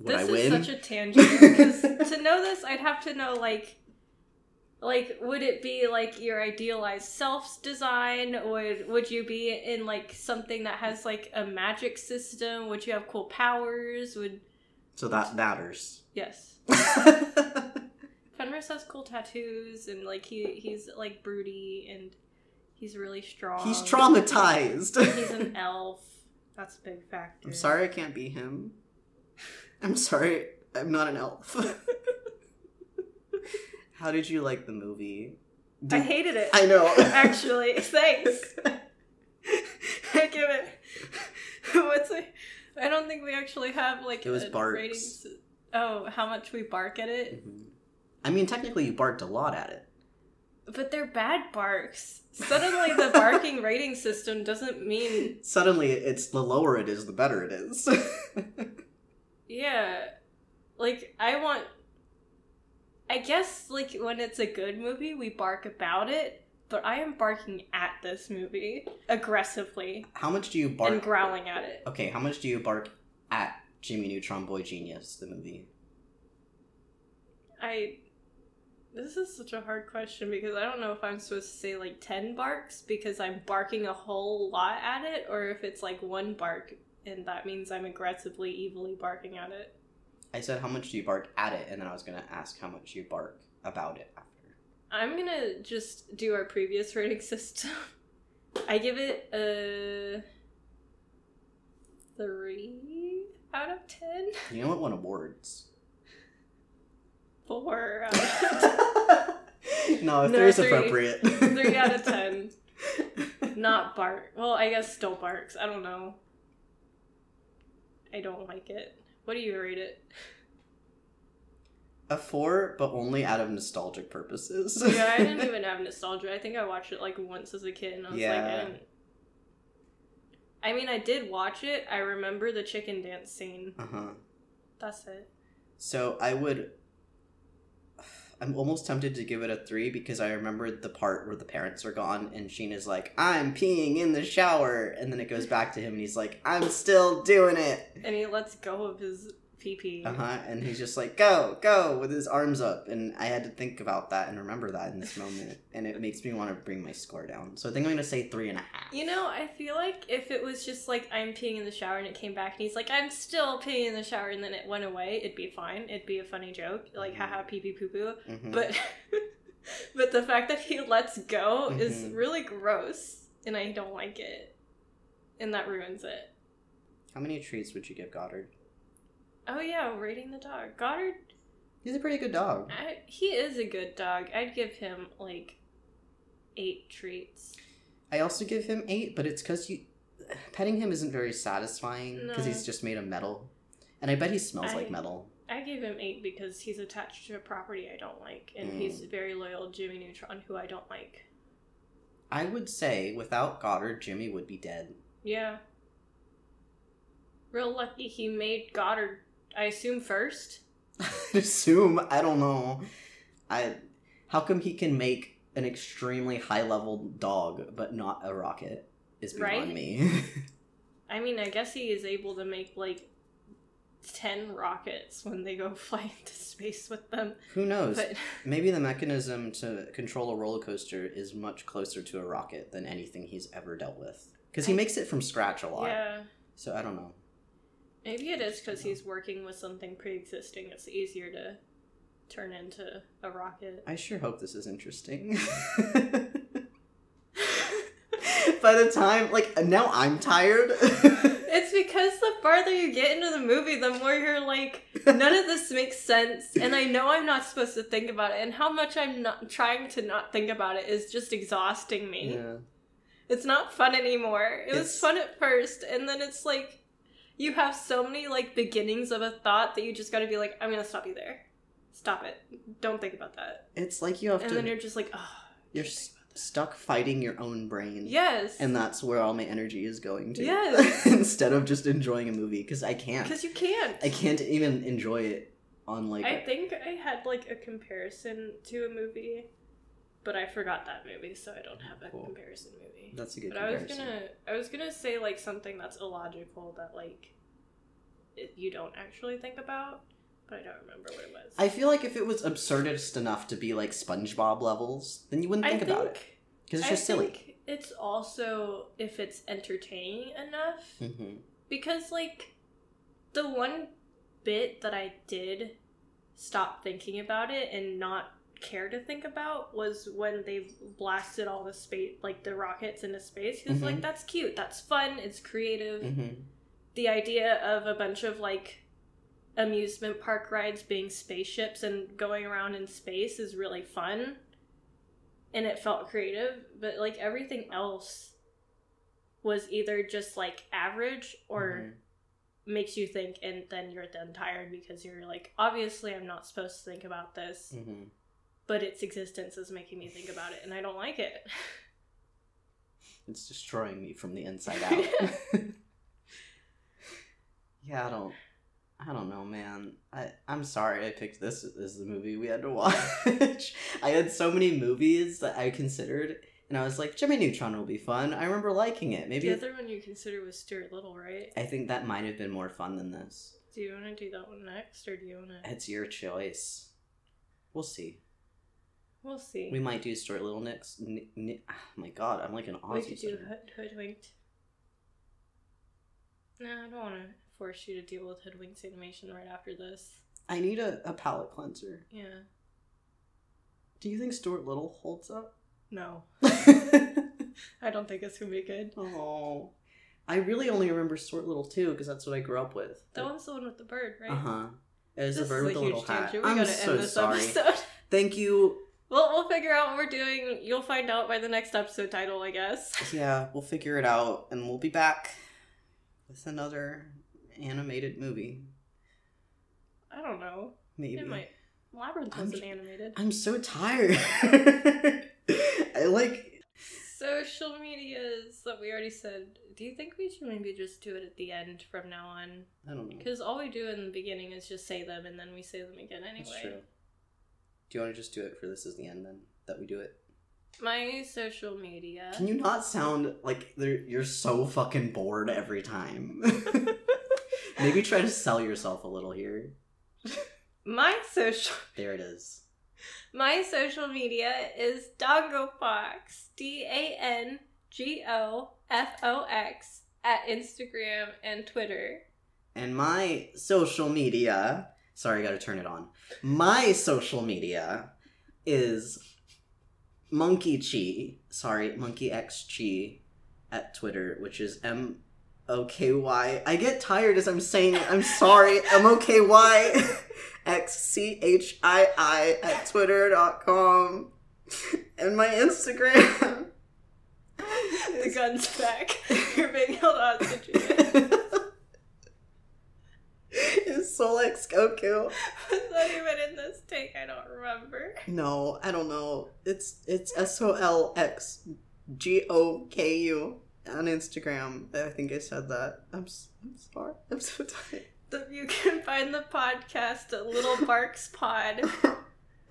would this I win? is such a [LAUGHS] tangent because to know this, I'd have to know like, like would it be like your idealized self's design? Would would you be in like something that has like a magic system? Would you have cool powers? Would so that matters. yes. [LAUGHS] Fenris has cool tattoos and like he he's like broody and he's really strong. he's traumatized. He's an elf. That's a big factor. I'm sorry I can't be him. I'm sorry, I'm not an elf. [LAUGHS] How did you like the movie? I hated it. I know. Actually, [LAUGHS] thanks. I give it. What's it? I don't think we actually have like It was a barks. rating Oh, how much we bark at it? Mhm. I mean, technically, you barked a lot at it. But they're bad barks. Suddenly, the [LAUGHS] barking rating system doesn't mean Suddenly, it's the lower it is, the better it is. [LAUGHS] yeah. Like I want. I guess like when it's a good movie, we bark about it. But I am barking at this movie aggressively how much do you bark? and growling at it. okay, how much do you bark at Jimmy Neutron Boy Genius, the movie? I this is such a hard question because I don't know if I'm supposed to say like 10 barks because I'm barking a whole lot at it or if it's like one bark and that means I'm aggressively evilly barking at it. I said, how much do you bark at it? And then I was going to ask how much you bark about it after. I'm going to just do our previous [LAUGHS] rating system. I give it a 3 out of 10. You know what won awards? 4 out of [LAUGHS] [LAUGHS] no, if No, there's three. appropriate. 3 out of 10. [LAUGHS] Not bark. Well, I guess still barks. I don't know. I don't like it. What do you rate it? A four, but only out of nostalgic purposes. yeah, I didn't even have nostalgia. I think I watched it like once as a kid, and I was like, I didn't. I mean, I did watch it. I remember the chicken dance scene. Uh huh. That's it. So I would. I'm almost tempted to give it a three because I remembered the part where the parents are gone and Sheen is like, "I'm peeing in the shower," and then it goes back to him and he's like, "I'm still doing it." And he lets go of his PP. Uh huh. And he's just like, "Go, go!" with his arms up, and I had to think about that and remember that in this moment, and it makes me want to bring my score down. So I think I'm gonna say three and a half. You know, I feel like if it was just like I'm peeing in the shower and it came back and he's like, I'm still peeing in the shower and then it went away, it'd be fine. It'd be a funny joke. Like, haha, pee pee poo poo. Mhm. But [LAUGHS] but the fact that he lets go is Mhm. really gross and I don't like it. And that ruins it. how many treats would you give Goddard? Oh yeah, rating the dog. Goddard He's a pretty good dog. I, he is a good dog. I'd give him like eight treats. I also give him eight, but it's because you petting him isn't very satisfying because No. he's just made of metal, and I bet he smells I- like metal. I gave him eight because he's attached to a property I don't like, and Mm. he's very loyal Jimmy Neutron, who I don't like. I would say without Goddard, Jimmy would be dead. Yeah. Real lucky he made Goddard, I assume, first. I [LAUGHS] assume I don't know. I how come he can make an extremely high level dog but not a rocket is beyond Right? me. I mean, I guess he is able to make like 10 rockets when they go [LAUGHS] fly into space with them. Who knows? But [LAUGHS] Maybe the mechanism to control a roller coaster is much closer to a rocket than anything he's ever dealt with. Because he I- makes it from scratch a lot. yeah, So I don't know. Maybe it is because he's working with something pre existing. It's easier to turn into a rocket. I sure hope this is interesting. [LAUGHS] by the time like now I'm tired. [LAUGHS] It's because the farther you get into the movie, the more you're like, none of this makes sense, and I know I'm not supposed to think about it, and how much I'm not trying to not think about it is just exhausting me. yeah. It's not fun anymore. It was fun at first, and then it's like you have so many like beginnings of a thought that you just got to be like, I'm gonna stop you there. Stop it. Don't think about that. It's like you have And to And then you're just like, oh, you're s- stuck fighting your own brain. yes, And that's where all my energy is going to. Yes. [LAUGHS] Instead of just enjoying a movie because I can't. because you can't. I can't even enjoy it on like I a- think I had like a comparison to a movie, but I forgot that movie, so I don't have a Cool. comparison movie. that's a good But I was gonna, I was gonna say like something that's illogical that like it, you don't actually think about, but I don't remember what it was. I feel like if it was absurdist enough to be like SpongeBob levels, then you wouldn't think, about it because it's I just silly. think It's also if it's entertaining enough, hmm because like the one bit that I did stop thinking about it and not care to think about was when they blasted all the space like the rockets into space. Because like Mhm. that's cute. That's fun. It's creative. Hmm the idea of a bunch of like amusement park rides being spaceships and going around in space is really fun. And it felt creative but like everything else was either just like average or Mm-hmm. makes you think and then you're then tired because you're like obviously i'm not supposed to think about this. Hmm but its existence is making me think about it and i don't like it It's destroying me from the inside [LAUGHS] out. [LAUGHS] yeah, I don't. I don't know, man. I I'm sorry I picked this as the movie we had to [LAUGHS] watch. I had so many movies that I considered, and I was like, Jimmy Neutron will be fun. I remember liking it. Maybe the other one you consider was stuart little right I think that might have been more fun than this. do you want to do that one next or do you want to It's your choice. We'll see. We'll see We might do Stuart Little next. N- n- oh my god, I'm like an Aussie. We could do hood- hoodwinked. No, I don't want to force you to deal with hoodwinked animation right after this. I need a, a palate cleanser. Yeah. Do you think Stuart Little holds up? No, [LAUGHS] I don't think it's gonna be good. oh, I really only remember Stuart Little too because that's what I grew up with. That one's the one with the bird, right? Uh huh. It was This the bird with is the a little hat. I'm gotta so end this sorry. episode. [LAUGHS] Thank you. Well, we'll figure out what we're doing. You'll find out by the next episode title, I guess. [LAUGHS] Yeah, we'll figure it out, and we'll be back with another animated movie. I don't know. Maybe. It might. Labyrinth wasn't j- animated. I'm so tired. [LAUGHS] I like. Social medias that we already said. Do you think we should maybe just do it at the end from now on? I don't know. Because all we do in the beginning is just say them and then we say them again anyway. Do you want to just do it for this is the end then? That we do it? My social media. Can you not sound like you're so fucking bored every time? [LAUGHS] Maybe try to sell yourself a little here. My social [LAUGHS] There it is. my social media is Dangofox. D A N G O F O X at Instagram and Twitter. And my social media, sorry, I gotta turn it on. My social media is Monkey Chi, sorry, Monkey X Chi at Twitter, which is M O K Y. I get tired as I'm saying it. I'm sorry. [LAUGHS] M O K Y X C H I I at twitter.com. And my Instagram. The gun's back. You're being held hostage. [LAUGHS] Solex Goku. [LAUGHS] Was that even in this take? I don't remember. No, I don't know. It's it's S O L X G O K U on Instagram. I think I said that. I'm I'm sorry. I'm so tired. You can find the podcast at Little Barks Pod. [LAUGHS] [LAUGHS]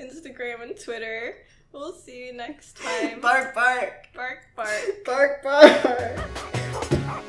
Instagram and Twitter. We'll see you next time. bark bark bark, bark. bark bark.